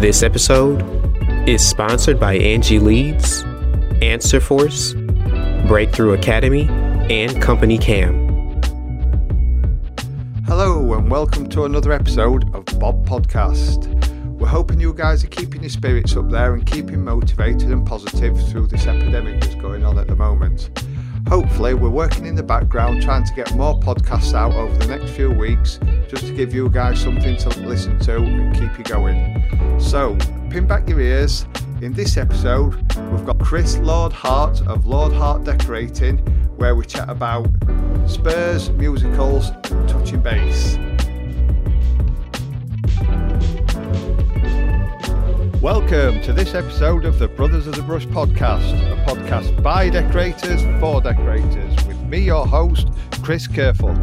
This episode is sponsored by Angie Leads, Answer Force, Breakthrough Academy, and Company Cam. Hello, and welcome to another episode of Bob Podcast. We're hoping you guys are keeping your spirits up there and keeping motivated and positive through this epidemic that's going on at the moment. Hopefully, we're working in the background trying to get more podcasts out over the next few weeks just to give you guys something to listen to and keep you going. So, pin back your ears. In this episode, we've got Chris Lord Hart of Lord Hart Decorating, where we chat about Spurs, musicals, touching base. Welcome to this episode of the Brothers of the Brush podcast, a podcast by decorators for decorators, with me, your host, Chris Kerfoot.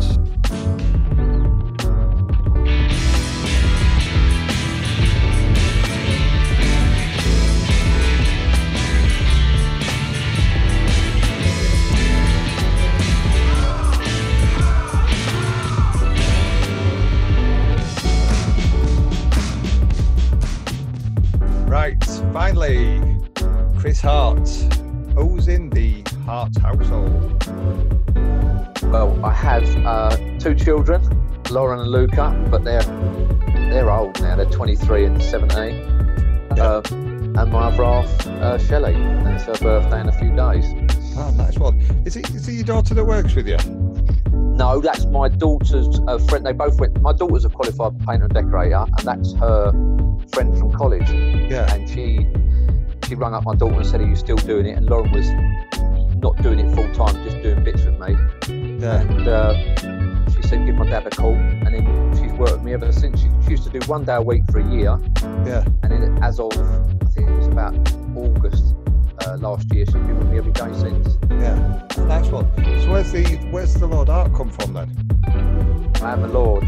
Right, finally, Chris Hart. Who's in the Hart household? Well, I have uh, two children, Lauren and Luca, but they're they're old now. They're 23 and 17. Yeah. Uh, and my other half, uh, Shelley, and it's her birthday in a few days. Oh, nice one. Is it, is it your daughter that works with you? No, that's my daughter's uh, friend. They both went. My daughter's a qualified painter and decorator, and that's her friend from college. Yeah. And she she rang up my daughter and said, "Are you still doing it?" And Lauren was not doing it full time, just doing bits with me. Yeah. And uh, she said, "Give my dad a call," and then she's worked with me ever since. She, she used to do one day a week for a year, Yeah. and then as of I think it was about August uh, last year, she's been with me every day since. Yeah. Nice one. So where's the where's the Lord Hart come from then? I am a lord.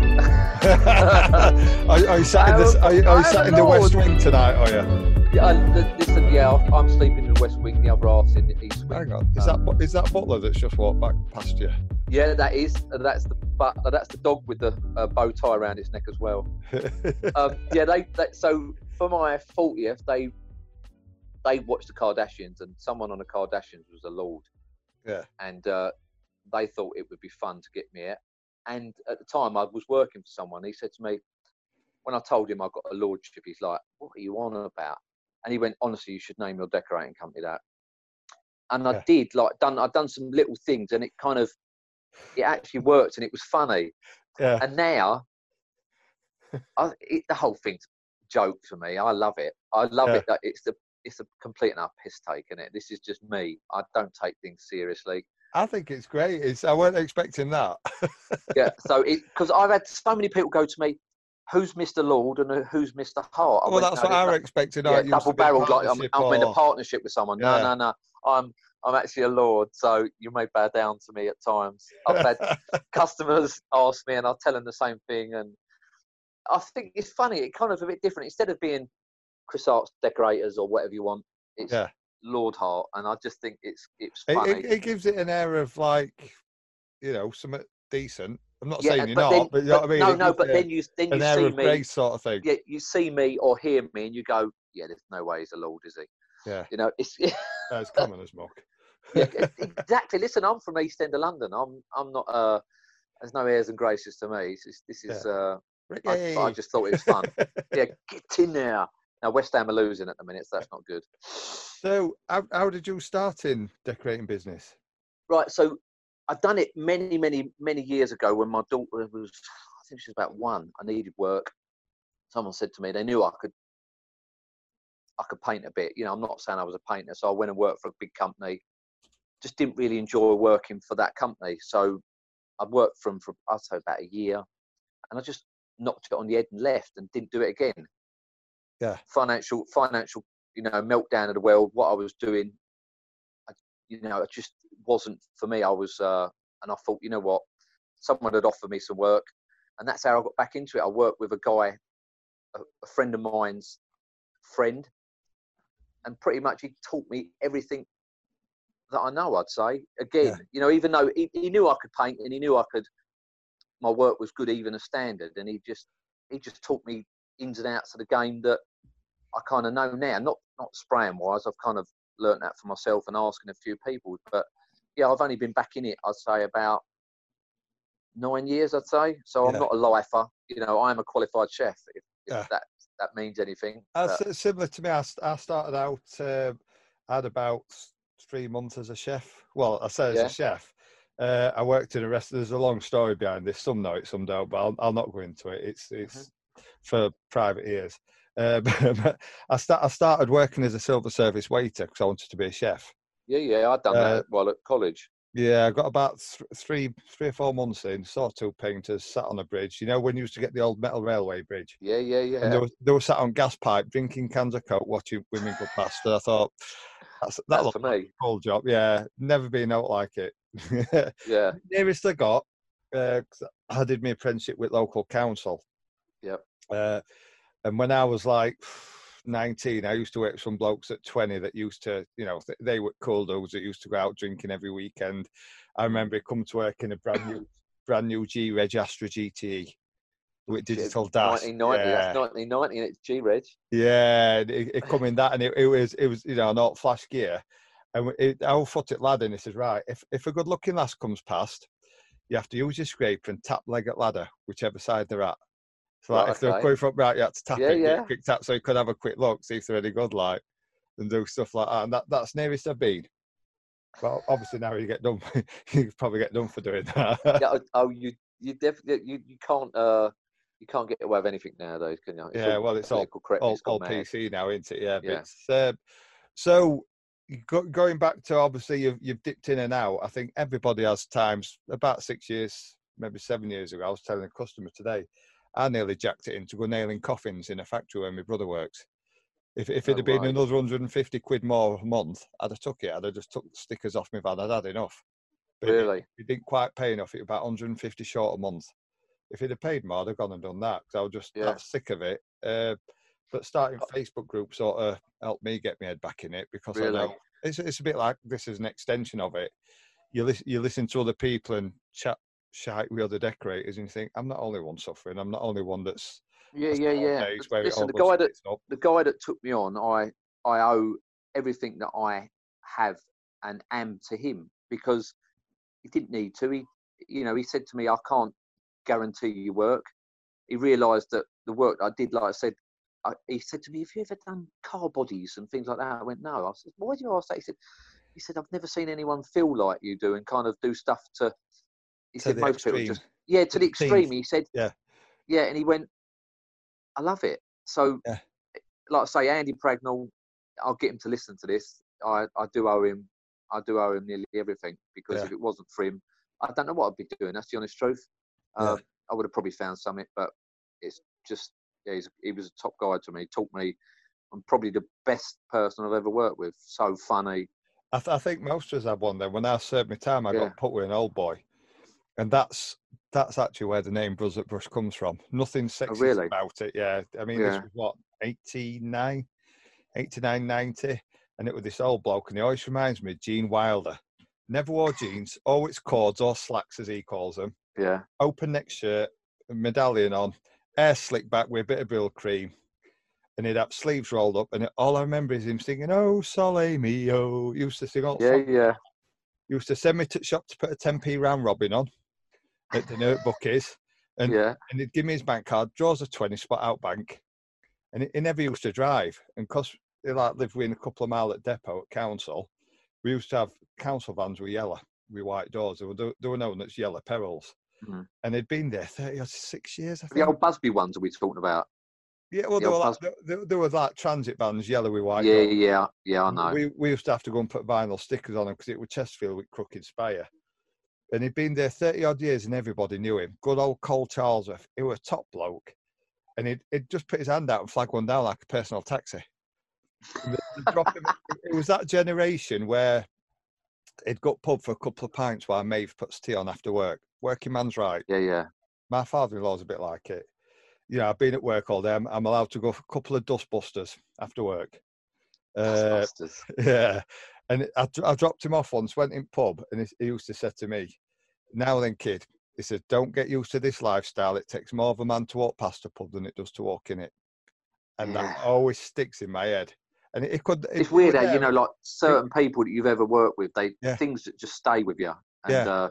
are, are you sat in the are you, are you sat in the West Wing tonight? Are you? yeah, I, listen, yeah, I'm sleeping in the West Wing, the other half's in the East Wing. Hang on. Is that Um, is that Butler that's just walked back past you? Yeah, that is. That's the but that's the dog with the uh, bow tie around its neck as well. um, yeah, they, they so for my 40th, they they watched the Kardashians, and someone on the Kardashians was a lord. Yeah. And uh, they thought it would be fun to get me out. And at the time, I was working for someone. He said to me, when I told him I got a lordship, he's like, "What are you on about?" And he went, "Honestly, you should name your decorating company that." And I did. Like, done. I'd done some little things, and it kind of, it actually worked, and it was funny yeah. and now I, it, the whole thing's a joke for me. I love it. I love Yeah. it that it's the it's a complete and utter piss take in it. This is just me. I don't take things seriously. I think it's great. It's, I weren't expecting that. Yeah. So because I've had so many people go to me, "Who's Mr. Lord and who's Mr. Hart?" I well, that's "No, what I no- expected. yeah, I used to double barreled. Like I'm, I'm in a partnership with someone. No, Yeah. no, no. I'm I'm actually a lord, so you may bow down to me at times. I've had customers ask me and I'll tell them the same thing and I think it's funny it kind of a bit different instead of being Chris Harts decorators or whatever you want it's Yeah. Lord Hart and I just think it's it's It, funny it, it gives it an air of like, you know, something decent. I'm not Yeah, saying you're but not, then- but you know what I mean. no It no but it then you then you see me sort of thing. yeah you see me or hear me and you go yeah there's no way he's a Lord is he Yeah. you know it's Uh, it's common as muck. yeah, exactly listen I'm from East End of London I'm I'm not uh there's no airs and graces to me this is, this is uh I, I just thought it was fun yeah get in there now West Ham are losing at the minute so that's not good. So, how, how did you start in decorating business? right so i've done it many many many years ago when my daughter was i think she was about one i needed work. Someone said to me they knew i could i could paint a bit. You know i'm not saying i was a painter so i went and worked for a big company. Just didn't really enjoy working for that company so i worked for them for i'd say about a year and i just knocked it on the head and left and didn't do it again Yeah. financial financial you know, meltdown of the world, what I was doing, I, you know, it just wasn't for me. I was, uh, and I thought, you know what, someone had offered me some work, and that's how I got back into it. I worked with a guy, a, a friend of mine's friend, and pretty much he taught me everything that I know. I'd say again, yeah. you know, even though he, he knew I could paint and he knew I could, my work was good, even a standard, and he just he just taught me ins and outs of the game that I kind of know now. Not not spraying wise, I've kind of learnt that for myself and asking a few people. But yeah, I've only been back in it. I'd say about nine years. I'd say so. I'm not a lifer. You know, I am a qualified chef. If, if yeah. that that means anything. Uh, similar to me. I, I started out. Uh, I had about three months as a chef. Well, I say as yeah. a chef. Uh, I worked in a restaurant. There's a long story behind this. Some know it, some don't, but I'll, I'll not go into it. It's it's mm-hmm. for private ears. Uh, but I, start, I started working as a silver service waiter because I wanted to be a chef. Yeah, yeah, I'd done uh, that while at college. Yeah, I got about th- three, three or four months in. Saw two painters sat on a bridge. You know when you used to get the old metal railway bridge. Yeah, yeah, yeah. And they were, they were sat on gas pipe drinking cans of coke, watching women go past. And I thought that's that that's for me. cool job. Yeah, never been out like it. yeah. Nearest I got, uh, I did my apprenticeship with local council. Yep. Uh, and when I was like 19, I used to work with some blokes at 20 that used to, you know, they were cool dudes that used to go out drinking every weekend. I remember it come to work in a brand new, brand new G Reg Astra GTE with digital dash. 1990, yeah. that's 1990, and it's G Reg. Yeah, it, it come in that, and it, it was, it was, you know, not flash gear. And it, our foot it lad, and he says, right, if, if a good looking lass comes past, you have to use your scraper and tap leg at ladder, whichever side they're at. So like, right, if they're going from right, you had to tap yeah, it, yeah. quick tap, so you could have a quick look, see if they're any good, like, and do stuff like that. And that, that's nearest I've been. Well, obviously now you get done. you probably get done for doing that. yeah. Oh, oh, you you definitely you, you can't uh you can't get away with anything nowadays, can you? It's yeah. All well, it's all all, all PC now, isn't it? Yeah. yeah. Uh, so going back to obviously you've you've dipped in and out. I think everybody has times. About six years, maybe seven years ago, I was telling a customer today I nearly jacked it in to go nailing coffins in a factory where my brother works. If, if it had oh, been right. another 150 quid more a month, I'd have took it. I'd have just took the stickers off my van. I'd had enough. But really? It, it, didn't quite pay enough. It was about 150 short a month. If it had paid more, I'd have gone and done that because I was just yeah. that sick of it. Uh, but starting uh Facebook group sort of helped me get my head back in it because really? I know it's, it's a bit like this is an extension of it. You listen, you listen to other people and chat shite with other decorators and you think I'm not the only one suffering. I'm not only one that's yeah yeah yeah. Listen, the guy that the guy that took me on, I I owe everything that I have and am to him because he didn't need to. He you know he said to me, I can't guarantee you work. He realised that the work I did, like I said, I, he said to me, "Have you ever done car bodies and things like that?" I went, "No." I said, "Why do you ask that?" He said, "He said I've never seen anyone feel like you do and kind of do stuff to he said most extreme. people just yeah to the extreme. He said yeah, yeah, and he went, I love it. So, yeah. like I say, Andy Pragnall, I'll get him to listen to this. I, I do owe him, I do owe him nearly everything because yeah. if it wasn't for him, I don't know what I'd be doing. That's the honest truth. Um, I would have probably found something, but it's just yeah, he was a top guy to me. He taught me. I'm probably the best person I've ever worked with. So funny. I, th- I think most of us have one. Then when I served my time, I yeah. got put with an old boy, and that's that's actually where the name at Brush comes from. Nothing oh, sexist oh, really? about it. Yeah, I mean, yeah. this was what 89, 89, 90, and it was this old bloke, and he always reminds me of Gene Wilder. Never wore jeans, always cords or slacks as he calls them. Yeah. Open neck shirt, medallion on, hair slicked back with a bit of Brylcreem, and he'd have sleeves rolled up. And all I remember is him singing, "Oh, Sole Mio." He used to sing all. Yeah, yeah. He used to send me to the shop to put a 10p round robin on at the notebook is. And, yeah. and he'd give me his bank card, draws a 20 spot out bank. And he, he never used to drive. And because he like lived within a couple of mile at depot at council, we used to have council vans with yellow, with white doors. They were, they were known as yellow perils. Mm-hmm. And they'd been there 30 or six years, I think. The old Busby ones are we talking about? Yeah, well, the there were, like, there, there, were like transit vans, yellow with white. Yeah, doors. yeah, yeah, I know. We, we used to have to go and put vinyl stickers on them because it was Chesterfield with crooked spire and he'd been there 30 odd years and everybody knew him. Good old Cole Charlesworth. He was a top bloke. And he'd, he'd just put his hand out and flag one down like a personal taxi. The- the drop him- it was that generation where he'd got pub for a couple of pints while Maeve puts tea on after work. Working man's right. Yeah, yeah. My father-in-law's a bit like it. You know, I've been at work all day. I'm, I'm allowed to go for a couple of dustbusters after work. Uh, yeah, and I, I dropped him off once. Went in pub, and he, he used to say to me, "Now then, kid," he said, "Don't get used to this lifestyle. It takes more of a man to walk past a pub than it does to walk in it." And that always sticks in my head. And it, it could. it- it's it weird how you know, like certain people that you've ever worked with, they Yeah. things that just stay with you. And Yeah. uh,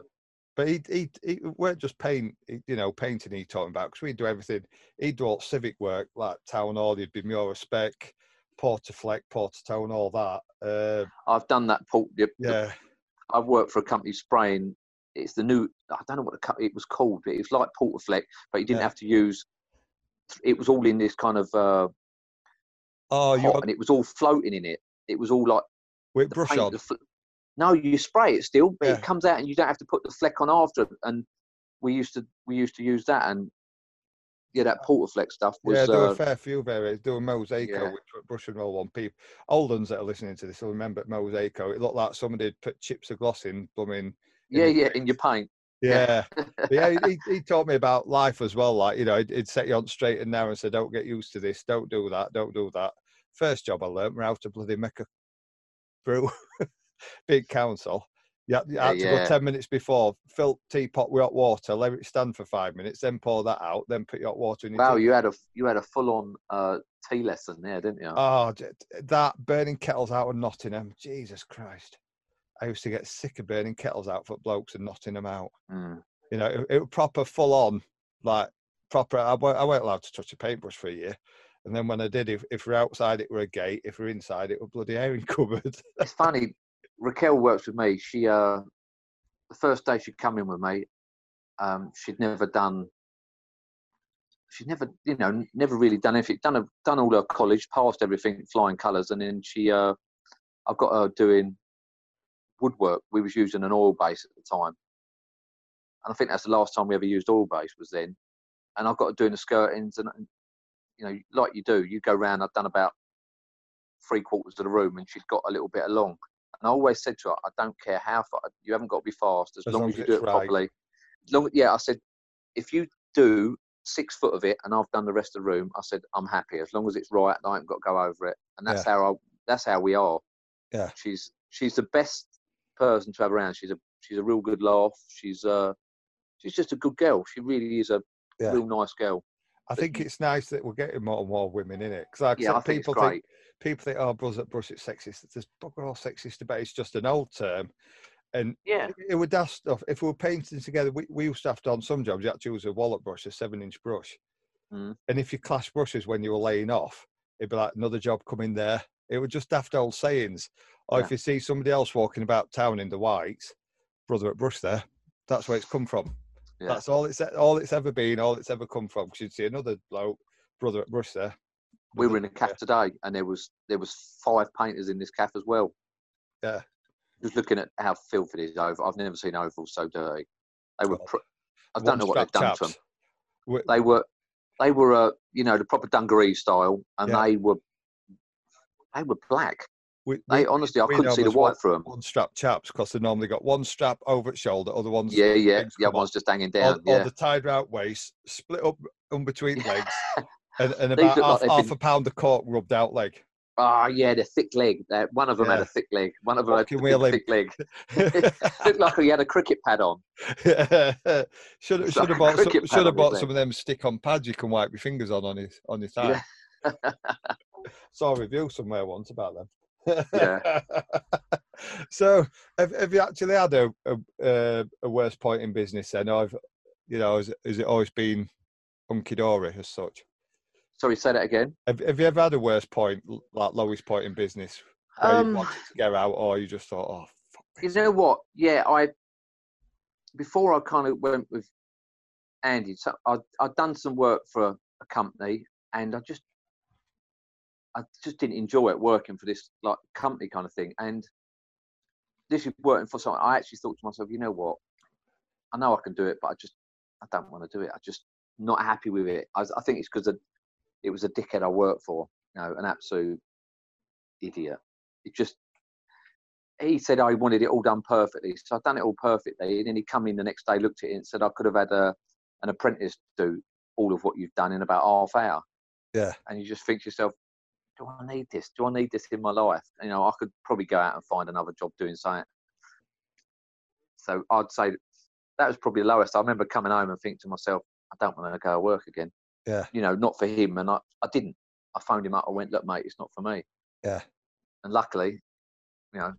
But he he he weren't just paint, you know, painting. He talking about because we'd do everything. He'd do all civic work like town hall. He'd be Muraspec, Porter Fleck, Porter Town, all that. Uh, I've done that. Port, the- yeah, I've worked for a company spraying. It's the new. I don't know what the it was called, but it was like Porterfleck, but you didn't Yeah. have to use. It was all in this kind of uh, oh, pot, and it was all floating in it. It was all like with brush paint, on. fl- no, you spray it still, but Yeah. it comes out and you don't have to put the fleck on after. And we used to we used to use that and yeah, that Porterfleck stuff was yeah, there were uh, a fair few variants. There were Mosaico, yeah. which were brush and roll on people. Old ones that are listening to this will remember Mosaico. It looked like somebody had put chips of gloss in, blooming. Yeah, yeah, in your paint. Yeah, yeah. He, he- taught me about life as well. Like you know, he'd, he'd set you on straight and narrow and say, "Don't get used to this. Don't do that. Don't do that." First job I learnt were how to bloody make a brew. Big council. You had, you Yeah, had to go ten minutes before, fill teapot with hot water, let it stand for five minutes, then pour that out, then put your hot water in. your Wow, tea. you had a you had a full on uh, tea lesson there, didn't you? Oh, that burning kettles out of Nottingham. Jesus Christ. I used to get sick of burning kettles out for blokes and knotting them out. Mm. You know, it, it was proper full on, like proper. I, wa- I weren't allowed to touch a paintbrush for a year. And then when I did, if, if we're outside, it were a gate. If we're inside, it were bloody airing cupboard. It's funny. Raquel works with me. She uh, the first day she'd come in with me, um, she'd never done. She'd never, you know, never really done anything. Done a, done all her college, passed everything, flying colours, and then she, uh, I've got her doing woodwork. We was using an oil base at the time, and I think that's the last time we ever used oil base was then. And I got her doing the skirtings, and you know, like you do, you go round. I've done about three quarters of the room, and she'd got a little bit along. And I always said to her, I don't care how far you haven't got to be fast as, long, as you do it right. properly. Long, yeah, I said, if you do six foot of it and I've done the rest of the room, I said I'm happy as long as it's right. I haven't got to go over it, and that's how I. That's how we are. Yeah. She's she's the best person to have around. She's a she's a real good laugh. She's uh she's just a good girl. She really is a Yeah. real nice girl. I think it's nice that we're getting more and more women in it. Because I Yeah, I said, think people think people think, oh, brush, brush it's sexist. There's bugger all sexist about. It's just an old term. And Yeah. it- it would that stuff. If we were painting together, we, we used to have to on some jobs. You had to use a wallet brush, a seven-inch brush. Mm. And if you clash brushes when you were laying off, it'd be like another job coming there. It was just daft old sayings. Or if you see somebody else walking about town in the whites, brother at brush there. That's where it's come from. Yeah. That's all it's all it's ever been, all it's ever come from. Because you'd see another bloke, brother at brush there. we were in a calf today, and there was there was five painters in this calf as well. Yeah. Just looking at how filthy it is over. I've never seen ovals so dirty. They were. Pr- I don't know what they've done to them. They were. They were, uh, you know, the proper dungaree style, and Yeah. they were. They were black. we- They honestly, I couldn't see the as one- white through them. One strap chaps because they normally got one strap over its shoulder, other ones Yeah, yeah. The other one's just hanging or, down. or Yeah. the tied round waist, split up in between legs, and, and about look like half, been- a pound of cork rubbed out leg. Ah, yeah, the thick leg. Uh, one of them had a thick leg. One of them had a thick leg. Looked like he had a cricket pad on. should have should like have bought some, should have bought some of them stick on pads you can wipe your fingers on on his on his thigh. Saw a review somewhere once about them. Yeah. so have, have you actually had a, a a worst point in business then? Or have, you know, has, has it always been hunky dory as such? Sorry, say that again. Have, have you ever had a worst point, like lowest point in business, where you Um, wanted to get out, or you just thought, oh, fuck you know what? Yeah, I before I kind of went with Andy, so I I'd done some work for a company, and I just I just didn't enjoy it working for this like company kind of thing. And this is working for someone. I actually thought to myself, you know what? I know I can do it, but I just I don't want to do it. I just not happy with it. I, I think it's because it was a dickhead I worked for. You know, an absolute idiot. It just he said oh, I wanted it all done perfectly, so I've done it all perfectly. And then he come in the next day, looked at it, and said I could have had a an apprentice do all of what you've done in about half hour. Yeah. And you just think to yourself, do I need this? Do I need this in my life? You know, I could probably go out and find another job doing something. So I'd say that was probably the lowest. I remember coming home and thinking to myself, I don't want to go to work again. Yeah. You know, not for him. And I, I didn't. I phoned him up. I went, look, mate, it's not for me. Yeah. And luckily, you know,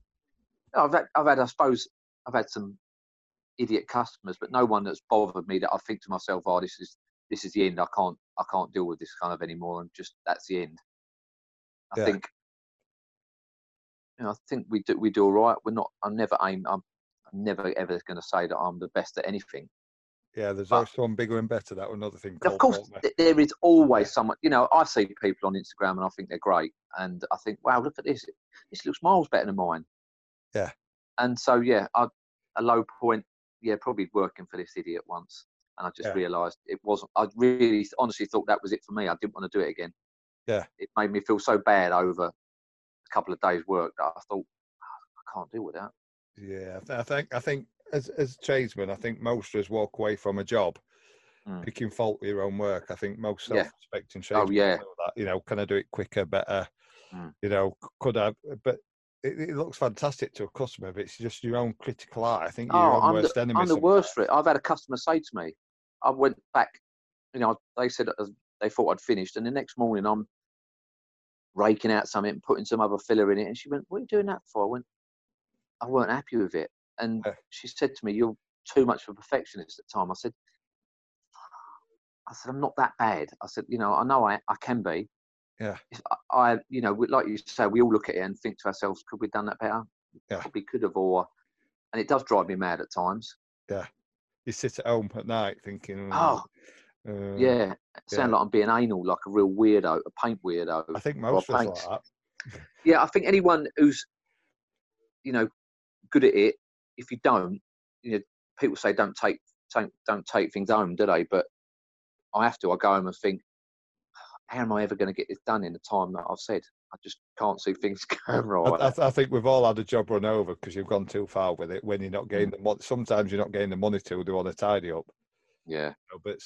I've had, I've had, I suppose, I've had some idiot customers, but no one that's bothered me that I think to myself, oh, this is this is the end. I can't I can't deal with this kind of anymore, and just that's the end. I Yeah. think, you know, I think we do we do all right. We're not. I'm never aim. I'm, I'm never ever going to say that I'm the best at anything. Yeah, there's But- always someone bigger and better. That was another thing. Of course, Paul Smith. th- there is always someone. You know, I see people on Instagram and I think they're great, and I think, wow, look at this. This looks miles better than mine. Yeah. And so, yeah, I, a low point. Yeah, probably working for this idiot once, and I just Yeah. realised it wasn't. I really, honestly thought that was it for me. I didn't want to do it again. Yeah. It made me feel so bad over a couple of days' work that I thought I can't deal with that. Yeah, I think I think as as tradesmen, I think most of us walk away from a job Mm. picking fault with your own work. I think most Yeah. self-respecting Oh, tradesmen yeah. know that. You know, can I do it quicker, better? Mm. You know, could I? But it, it looks fantastic to a customer, but it's just your own critical eye. I think you're your Oh, own I'm worst the, enemy. I'm the worst for it. I've had a customer say to me, I went back, you know, they said uh, they thought I'd finished, and the next morning I'm raking out something, and putting some other filler in it, and she went, "What are you doing that for?" I went, "I weren't happy with it," and she said to me, "You're too much of a perfectionist at the time." I said, "I said I'm not that bad." I said, "You know, I know I, I can be." Yeah. I, I, you know, like you say, we all look at it and think to ourselves, "Could we have done that better?" Yeah. Probably could have, or and it does drive me mad at times. Yeah. You sit at home at night thinking, Oh, oh. Uh, Yeah, sound yeah. like I'm being anal, like a real weirdo, a paint weirdo. I think most of us like that. Yeah, I think anyone who's, you know, good at it, if you don't, you know, people say don't take don't don't take things home, do they? But I have to. I go home and think, how am I ever going to get this done in the time that I've said? I just can't see things going right. I, I, I think we've all had a job run over because you've gone too far with it when you're not Mm. getting the money. Sometimes you're not getting the money to do all the tidy up. yeah. you know, but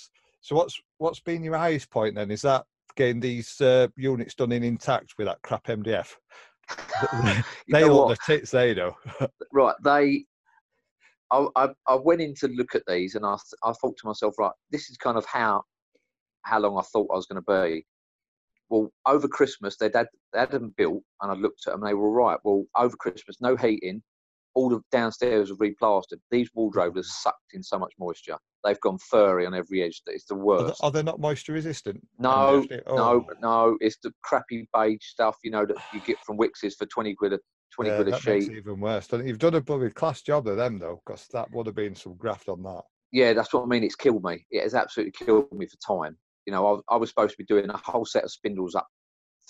so what's what's been your highest point then? Is that getting these uh, units done in intact with that crap MDF? They know look the tits, they do. right they I, I i went in to look at these and I, I thought to myself right this is kind of how how long i thought i was going to be well over christmas they'd had, they had them built and i looked at them and they were all right well over christmas no heating all the downstairs were replastered these wardrobes have sucked in so much moisture they've gone furry on every edge that it's the Are they, worst are they not moisture resistant? no, MDF? no, Oh, no. It's the crappy beige stuff, you know, that you get from Wickes's for twenty quid a twenty yeah, quid a sheet. even worse. You've done a bloody class job of them though, because that would have been some graft on that. yeah, that's what I mean. It's killed me. It has absolutely killed me for time. You know, I, I was supposed to be doing a whole set of spindles up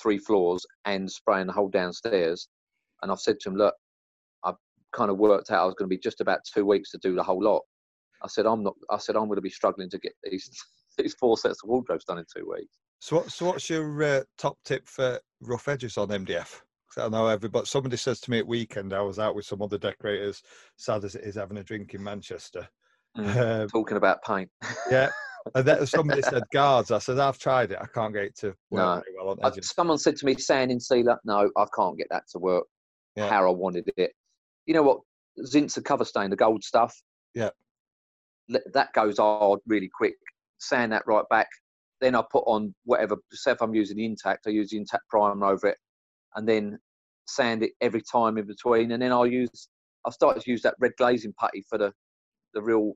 three floors and spraying the whole downstairs. And I've said to him, look, kind of worked out I was going to be just about two weeks to do the whole lot. I said, I'm not. I said, I'm going to be struggling to get these these four sets of wardrobes done in two weeks. So, what, so what's your uh, top tip for rough edges on MDF? 'Cause I know everybody. Somebody says to me at weekend, I was out with some other decorators, sad as it is, having a drink in Manchester. Mm. Um, Talking about paint. yeah, and then somebody said guards. I said I've tried it. I can't get it to work No. very well on I, edges. someone said to me, sanding sealer. No, I can't get that to work Yeah. how I wanted it. You know what? Zinsser cover stain, the gold stuff. Yeah. That goes hard really quick. Sand that right back. Then I put on whatever. Say if I'm using the intact, I use the intact primer over it, and then sand it every time in between. And then I'll use. I've started to use that red glazing putty for the the real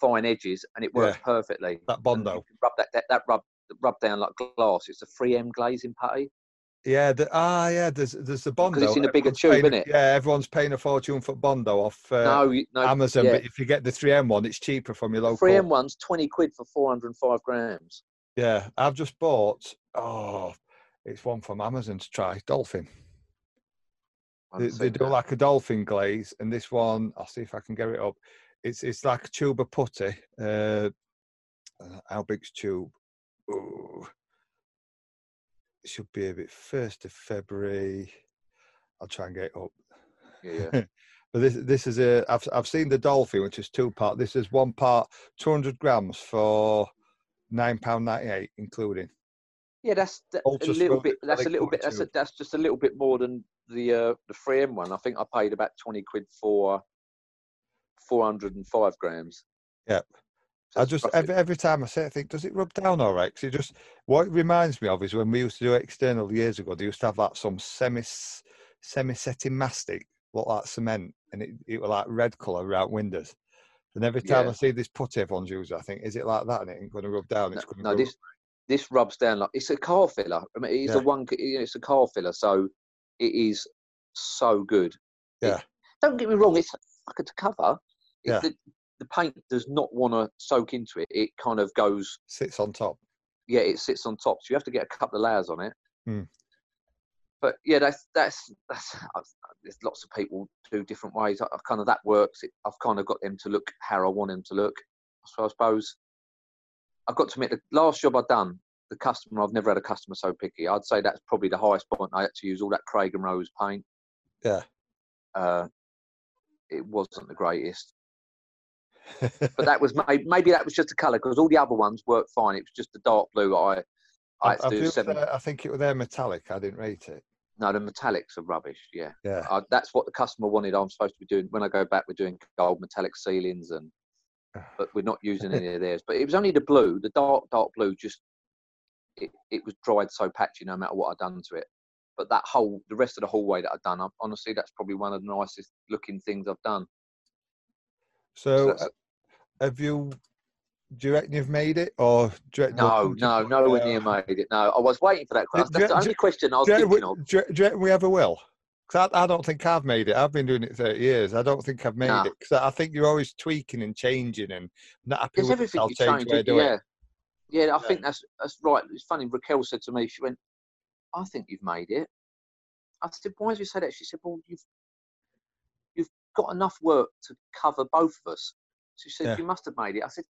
fine edges, and it works Yeah. perfectly. That bondo. Rub that, that that rub rub down like glass. It's a 3M glazing putty. Yeah, the, ah, yeah. There's there's the bondo. Because it's in a bigger tube, a- innit? Yeah, everyone's paying a fortune for bondo off uh, no, no, Amazon. yeah. But if you get the 3M one, it's cheaper from your local. 3M one's 20 quid for 405 grams. Yeah, I've just bought. Oh, it's one from Amazon to try. Dolphin. They, they do that. like a dolphin glaze, and this one, I'll see if I can get it up. It's it's like a tube of putty. Uh, uh, how big's tube? Ooh. Should be a bit first of February. I'll try and get up. Yeah, yeah. but this this is a I've I've seen the dolphin, which is two part. This is one part, two hundred grams for nine pound ninety eight, including. Yeah, that's that, a little bit. That's a little bit. That's a, that's just a little bit more than the uh, the 3M one. I think I paid about twenty quid for four hundred and five grams. Yep. So I just every every time I say it, I think, does it rub down all right? 'Cause it just what it reminds me of is when we used to do external years ago. They used to have like some semi semi setting mastic, look like cement, and it, it was like red colour around windows. And every time I see this putty everyone's using, I think, is it like that? And it ain't going to rub down. no, It's going to no, this this rubs down like it's a car filler. I mean, it's Yeah. a one. You know, it's a car filler, so it is so good. It- Yeah. don't get me wrong. It's like a cover. It, Yeah. the, the paint does not want to soak into it. It kind of goes. sits on top. Yeah, it sits on top, so you have to get a couple of layers on it. Hmm. But yeah, that's that's that's. There's lots of people do different ways. I, I kind of that works. It, I've kind of got them to look how I want them to look. So I suppose I've got to admit the last job I've done, the customer I've never had a customer so picky. I'd say that's probably the highest point. I had to use all that Craig and Rose paint. Yeah. Uh, it wasn't the greatest, but that was maybe, maybe that was just the colour because all the other ones worked fine. It was just the dark blue I I I, I, do seven. I think it was their metallic. I didn't rate it. No, the metallics are rubbish. Yeah. Yeah. uh, that's what the customer wanted. I'm supposed to be doing when I go back. We're doing gold metallic ceilings, and but we're not using any of theirs. But it was only the blue, the dark dark blue. Just it, it was dried so patchy, no matter what I'd done to it. But that whole, the rest of the hallway that I've done, I, honestly, that's probably one of the nicest looking things I've done. So, that's- uh, have you? Do you reckon you've made it, or do you No, we'll no, the point nowhere where- near made it. No, I was waiting for that. Question. That's do- the only question I was do thinking we, of. do, do you reckon we ever will? Because I, I don't think I've made it. I've been doing it 30 years. I don't think I've made No. it. Because I think you're always tweaking and changing and not happy There's with it. everything I'll you change change. the it, do yeah, it. yeah. I Yeah. think that's that's right. It's funny. Raquel said to me, she went, "I think you've made it." I said, "Why did you say that?" She said, "Well, you've you've got enough work to cover both of us." She said, Yeah. "You must have made it." I said,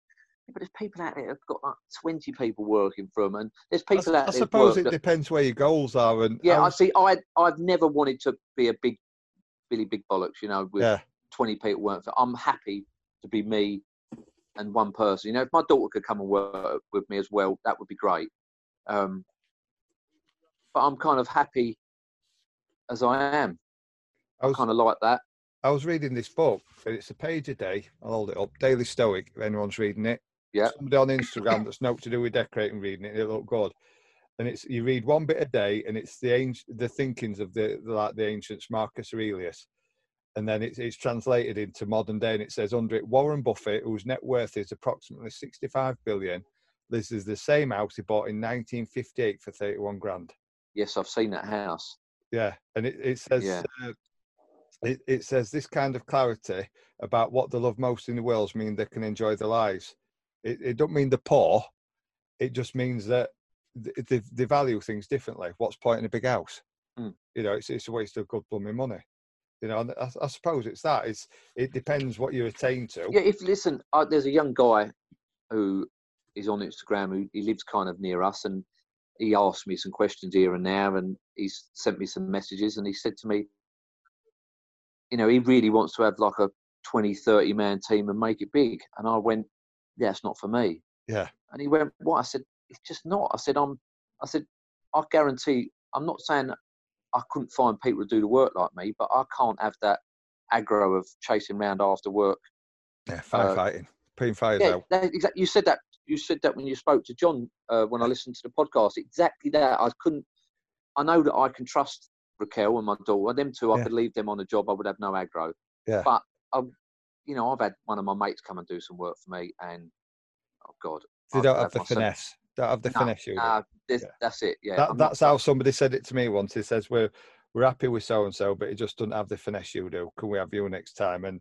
yeah, "But there's people out there who've got like 20 people working for them, and there's people s- out I there." who've suppose it that- depends where your goals are. And yeah, I see. I I've never wanted to be a big Billy Big Bollocks, you know, with yeah, 20 people work for. I'm happy to be me and one person. You know, if my daughter could come and work with me as well, that would be great. Um, but I'm kind of happy as I am. I I kind of like that. I was reading this book, and it's a page a day. I'll hold it up. Daily Stoic, if anyone's reading it. Yeah. Somebody on Instagram that's not to do with decorating reading it, it look good. And it's you read one bit a day, and it's the ancient, the thinkings of the, the like the ancients, Marcus Aurelius. And then it's, it's translated into modern day, and it says under it, Warren Buffett, whose net worth is approximately 65 billion, this is the same house he bought in 1958 for 31 grand. Yes, I've seen that house. Yeah, and it, it says Yeah. uh, it, it says this kind of clarity about what they love most in the world mean they can enjoy their lives. It, it don't mean the poor. It just means that th- they, they value things differently. What's point in a big house? Mm. You know, it's it's a waste of good blooming money. You know, I, I suppose it's that. It's it depends what you attain to. Yeah, if listen, uh, there's a young guy who is on Instagram who he lives kind of near us, and he asked me some questions here and there, and he's sent me some messages, and he said to me, you know, he really wants to have like a 20, 30 man team and make it big, and I went, yeah, it's not for me. Yeah. And he went, what? I said, it's just not. I said, I'm, I said, I guarantee. I'm not saying I couldn't find people to do the work like me, but I can't have that aggro of chasing round after work Yeah, firefighting, putting fires Uh, yeah, out. exactly. You said that. You said that when you spoke to John uh, when I listened to the podcast. Exactly that. I couldn't. I know that I can trust Raquel and my daughter. Them two, I could leave them on a job. I would have no aggro. Yeah. But I, you know, I've had one of my mates come and do some work for me, and oh god, They don't have the myself- finesse. Don't have the No, finesse. You do. Nah, this, Yeah. that's it. Yeah, that, that's how somebody said it to me once. He says we're we're happy with so and so, but he just doesn't have the finesse you do. Can we have you next time? And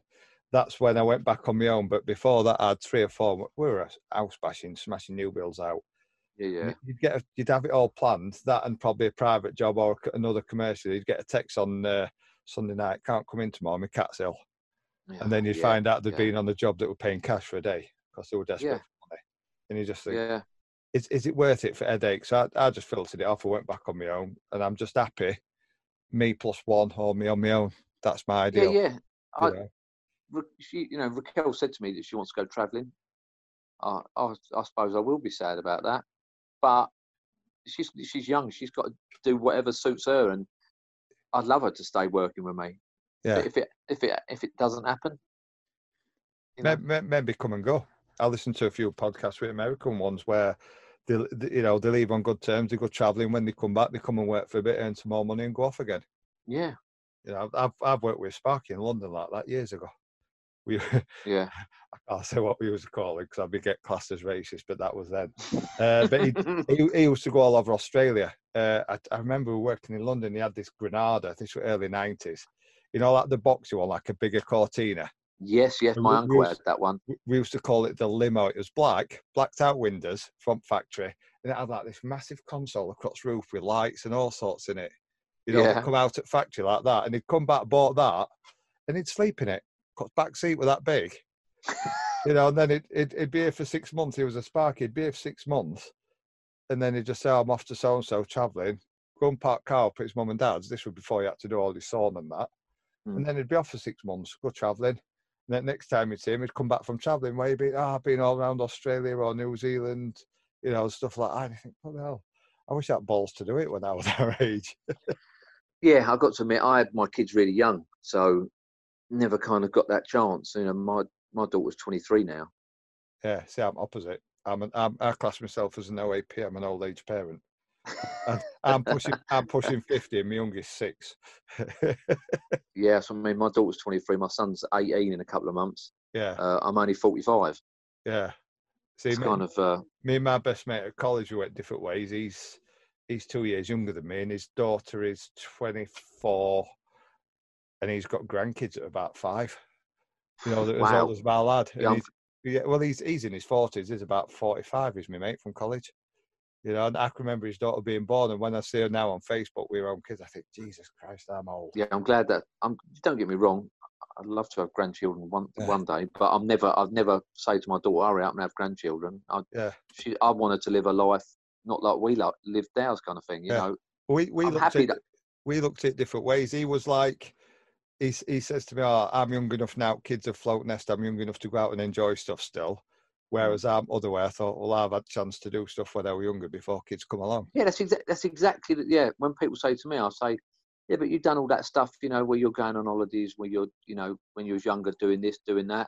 that's when I went back on my own. But before that, I had three or four. We were house bashing, smashing new builds out. Yeah, yeah. You'd get a, you'd have it all planned. That and probably a private job or another commercial. You'd get a text on uh, Sunday night. Can't come in tomorrow. My cat's ill. yeah, And then you'd yeah, find out they'd yeah. been on the job that were paying cash for a day because they were desperate for money. And you just think, Yeah, is, is it worth it for headaches? So I, I just filtered it off. I went back on my own, and I'm just happy me plus one or me on my own. That's my ideal. Yeah, yeah. I, know. She, you know, Raquel said to me that she wants to go travelling. I, I, I suppose I will be sad about that, but she's she's young. She's got to do whatever suits her, and I'd love her to stay working with me. Yeah. But if it if it if it doesn't happen, you know, Maybe, maybe come and go. I listened to a few podcasts with American ones where they, they- you know, they leave on good terms. They go travelling. When they come back, they come and work for a bit, earn some more money, and go off again. yeah, You know, I've I've worked with Sparky in London like that years ago. We, yeah. I'll say what we used to call it because I'd be get classed as racist, but that was then. Uh, but he, he, he used to go all over Australia. Uh, I, I remember we working in London. He had this Granada. This was early nineties. You know, like the boxy one, like a bigger Cortina. yes, yes. We- My we uncle used- had that one. we- we used to call it the limo. It was black, blacked out windows, front factory, and it had like this massive console across roof with lights and all sorts in it. You know, Yeah. come out at factory like that, and he'd come back, bought that, and he'd sleep in it. Back seat was that big, you know. And then it, it, it'd be here for six months. He was a sparky. He'd be here for six months, and then he'd just say, "I'm off to so and so travelling." Go and park car up at his mum and dad's. This was before he had to do all his sauna and that. Mm. And then he'd be off for six months, go travelling. And then next time you'd see him, he'd come back from travelling where he'd been, ah, I've been all around Australia or New Zealand, you know, stuff like that. And you think, what the hell? I wish I had balls to do it when I was our age. Yeah, I've got to admit, I had my kids really young, so never kind of got that chance. You know, my my daughter's 23 now. Yeah, see, I'm opposite. I'm an, I'm, I class myself as an OAP. I'm an old age parent. And I'm pushing, I'm pushing 50 and my youngest six. Yeah, so I mean, my daughter's 23, my son's 18 in a couple of months. yeah, Uh, I'm only 45. yeah. See, It's me, kind of uh, me and my best mate at college, we went different ways. He's he's two years younger than me, and his daughter is 24, and he's got grandkids at about five. You know, as Wow. old as my lad. He's, yeah, well, he's he's in his 40s. He's about 45. He's my mate from college. You know, and I can remember his daughter being born, and when I see her now on Facebook, we're own kids. I think, Jesus Christ, I'm old. yeah. I'm glad that I'm. Don't get me wrong. I'd love to have grandchildren one Yeah. one day, but I'm never. I'd never say to my daughter, "Hurry up and have grandchildren." I, Yeah. she, I wanted to live a life not like we like lived ours, kind of thing. You Yeah. know, We we I'm looked at that- we looked at different ways. He was like, he he says to me, "Oh, I'm young enough now. Kids are float nest. I'm young enough to go out and enjoy stuff still." Whereas I'm other way. I thought, well, I've had chance to do stuff when I was younger before kids come along. Yeah, that's exactly that's exactly the, yeah. When people say to me, I say, yeah, but you've done all that stuff, you know, where you're going on holidays, where you're, you know, when you was younger, doing this, doing that.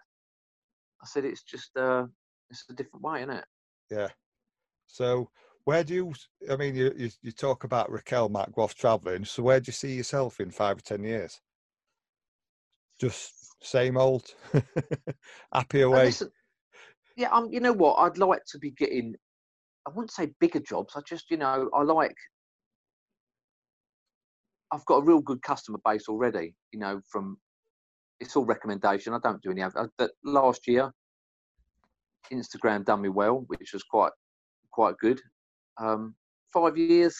I said it's just uh, it's a different way, isn't it? Yeah. So where do you? I mean, you you, you talk about Raquel off traveling. So where do you see yourself in five or ten years? Just same old, happy away. listen, yeah, um, you know what? I'd like to be getting. I wouldn't say bigger jobs. I just, you know, I like. I've got a real good customer base already. You know, from it's all recommendation. I don't do any other. But last year, Instagram done me well, which was quite quite good. Um, five years,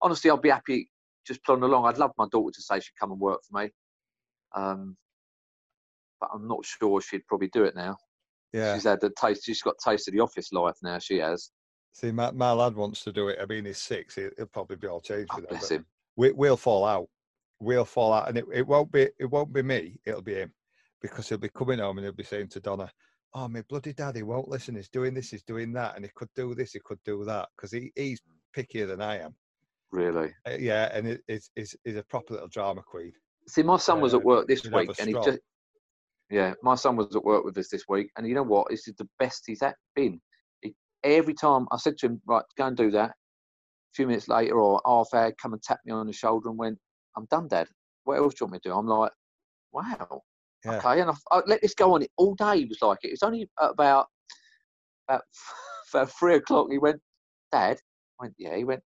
honestly, I'd be happy just plodding along. I'd love my daughter to say she'd come and work for me, um, but I'm not sure she'd probably do it now. Yeah. She's had the taste. She's got taste of the office life now. She has. See, my, my lad wants to do it. I mean, he's six. He, he'll probably be all changed Oh, with bless him. We, we'll fall out. We'll fall out, and it, it won't be it won't be me. It'll be him, because he'll be coming home and he'll be saying to Donna, "Oh, my bloody daddy won't listen. He's doing this. He's doing that, and he could do this. He could do that." Because he, he's pickier than I am. Really. Uh, yeah, and it, it's, it's he's a proper little drama queen. See, my son was Uh, at work this week, and he just. Yeah, my son was at work with us this week, and you know what? This is the best he's at been. He, every time I said to him, "Right, go and do that." A few minutes later, or half hour, come and tap me on the shoulder and went, "I'm done, Dad. What else do you want me to do?" I'm like, "Wow, Yeah. okay." And I, I let this go on all day. He was like it. It's only about about about three o'clock. He went, "Dad," I went, "Yeah." He went,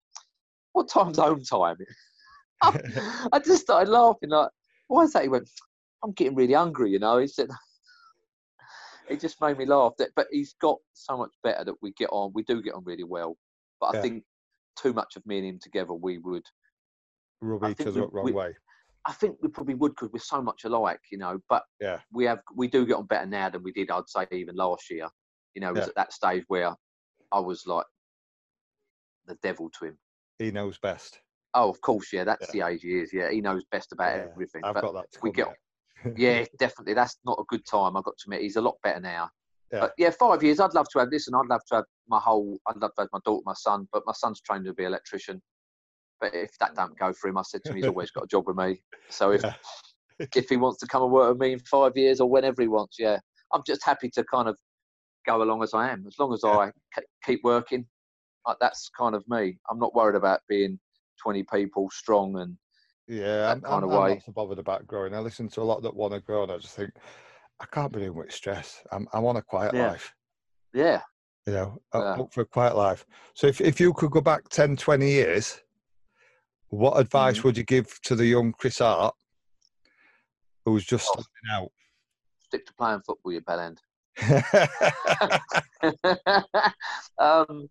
"What time's home time?" I just started laughing like, why is that? He went, I'm getting really hungry, you know. He said, it just made me laugh. That, but he's got so much better that we get on. We do get on really well. But I think too much of me and him together, we would. Rub each other up wrong we- way. I think we probably would because we're so much alike, you know. But Yeah. we have we do get on better now than we did, I'd say, even last year. You know, it was at that stage where I was like the devil to him. He knows best. Oh, of course, yeah. That's the age he is. Yeah, he knows best about Yeah, everything. I've but got that. To we get- yet. Yeah, definitely. That's not a good time. I've got to admit, he's a lot better now. Yeah. But yeah, five years. I'd love to have this, and I'd love to have my whole. I'd love to have my daughter, my son. But my son's trained to be an electrician. But if that don't go for him, I said to him, he's always got a job with me. So if Yeah. if he wants to come and work with me in five years or whenever he wants, yeah, I'm just happy to kind of go along as I am. As long as Yeah. I k- keep working, like, that's kind of me. I'm not worried about being 20 people strong and Yeah, I'm, kind I'm, of I'm not so bothered about growing. I listen to a lot that want to grow, and I just think I can't be doing with stress. I'm, I want a quiet Yeah. life. yeah. You know, I Yeah. look for a quiet life. So if if you could go back 10, 20 years, what advice Mhm. would you give to the young Chris Hart who's just Oh. starting out? Stick to playing football, you bellend. um,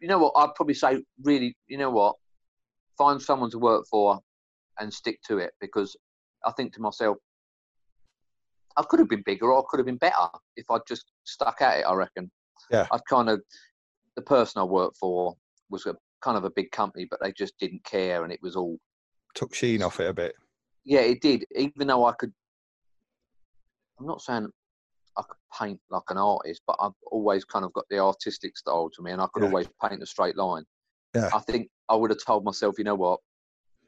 you know what? I'd probably say, really, you know what? Find someone to work for and stick to it because I think to myself, I could have been bigger or I could have been better if I'd just stuck at it, I reckon. Yeah. I'd kind of, the person I worked for was a kind of a big company, but they just didn't care and it was all, Took sheen off it a bit. yeah, it did. Even though I could, I'm not saying I could paint like an artist, but I've always kind of got the artistic style to me, and I could Yeah. always paint a straight line. Yeah. I think I would have told myself, you know what,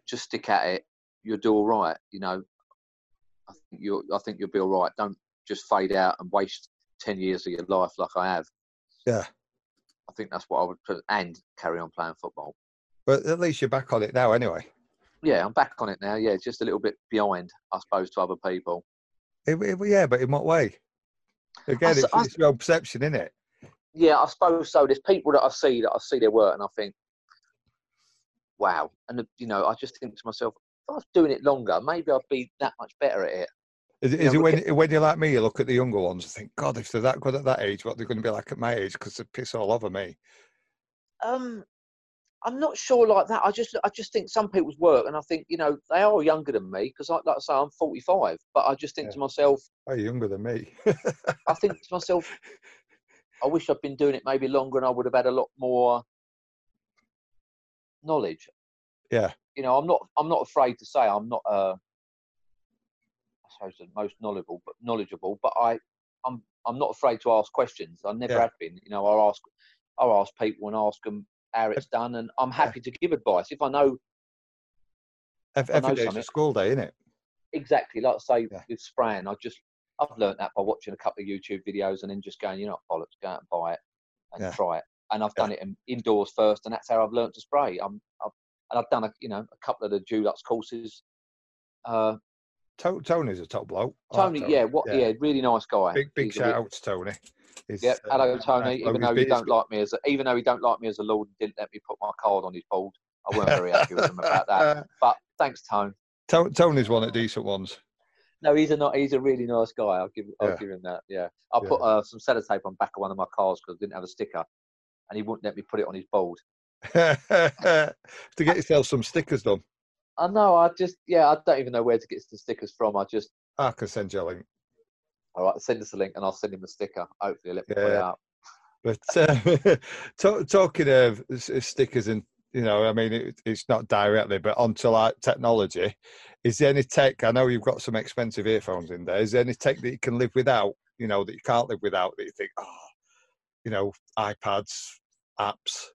just stick at it. You'll do all right. You know, I think you'll I think you'll be all right. Don't just fade out and waste ten years of your life like I have. Yeah. I think that's what I would put, and carry on playing football. But at least you're back on it now anyway. Yeah, I'm back on it now. Yeah, just a little bit behind, I suppose, to other people. It- it- yeah, but in what way? Again, s- it's, I- it's your own perception, isn't it? Yeah, I suppose so. There's people that I see that I see their work and I think, wow. And, uh, you know, I just think to myself, if I was doing it longer, maybe I'd be that much better at it. Is, it- is it we when, when you're like me, you look at the younger ones and think, God, if they're that good at that age, what they're going to be like at my age? Because they piss all over me. Um, I'm not sure like that. I just, I just think some people's work, and I think, you know, they are younger than me because, like, like I say, I'm 45. But I just think Yeah. to myself, Oh, you're younger than me. I think to myself, I wish I'd been doing it maybe longer, and I would have had a lot more knowledge. Yeah. You know, I'm not. I'm not afraid to say I'm not. Uh, I suppose the most knowledgeable, but knowledgeable. But I, I'm. I'm not afraid to ask questions. I never Yeah. have been. You know, I'll ask. I'll ask people and ask them how it's done, and I'm happy to give advice if I know Ev- I know Every day's a school day, isn't it? exactly. Like I say Yeah. with spraying, I just. I've learned that by watching a couple of YouTube videos and then just going, you know, bollocks, go out and buy it and Yeah. try it. And I've Yeah. done it in, indoors first, and that's how I've learned to spray. I'm, I've, and I've done a, you know, a couple of the Dulux courses. Uh, To- Tony's a top bloke. I like Tony, yeah, what, yeah. really nice guy. Big big He's shout out to Tony. He's, uh, Hello, nice Tony. Even though he don't like me as, a, even though he don't like me as a lord, didn't let me put my card on his board. I weren't very happy with him about that. But thanks, Tony. To- Tony's one of the decent ones. No, he's a not. He's a really nice guy. I'll give. I'll Yeah. give him that. Yeah. I Yeah. put uh, some sellotape on back of one of my cars because I didn't have a sticker, and he wouldn't let me put it on his board. to get yourself some stickers done. I know. I just. Yeah. I don't even know where to get the stickers from. I just. I can send you a link. All right. Send us a link, and I'll send him a sticker. Hopefully, he'll let me put it out. But uh, ta- talking of stickers and you know, I mean, it, it's not directly, but onto like technology. Is there any tech? I know you've got some expensive earphones in there. Is there any tech that you can live without? You know, that you can't live without. That you think, oh, you know, iPads, apps.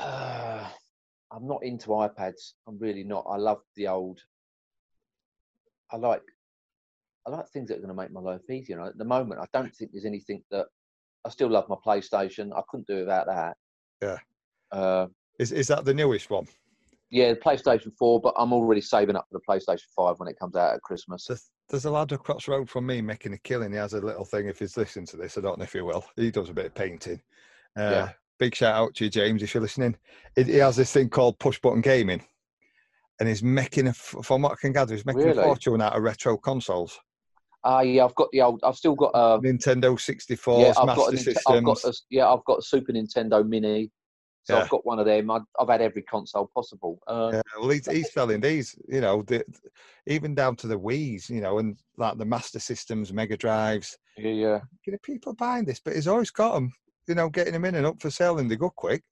I'm not into iPads. I'm really not. I love the old. I like. I like things that are going to make my life easier. And At the moment, I don't think there's anything that. I still love my PlayStation. I couldn't do without that. Yeah. Uh, Is is that the newest one? yeah, the PlayStation 4, but I'm already saving up for the PlayStation 5 when it comes out at Christmas. There's, there's a lad across the road from me making a killing. He has a little thing. If he's listening to this, I don't know if he will. He does a bit of painting. Uh, Yeah. Big shout out to you, James, if you're listening. He, he has this thing called push button gaming, and he's making a, from what I can gather, he's making Really? a fortune out of retro consoles, Ah, yeah, I've got the old. I've still got. a Nintendo 64, yeah, I've Master got, a, Systems. I've got. A, yeah, I've got a Super Nintendo Mini. So Yeah. I've got one of them. I've, I've had every console possible. Uh, Yeah, well, he's, he's selling these, you know, the, even down to the Wii's, you know, and like the Master Systems, Mega Drives. yeah, yeah. You know, people buying this, but he's always got them, you know, getting them in and up for sale, and they go quick.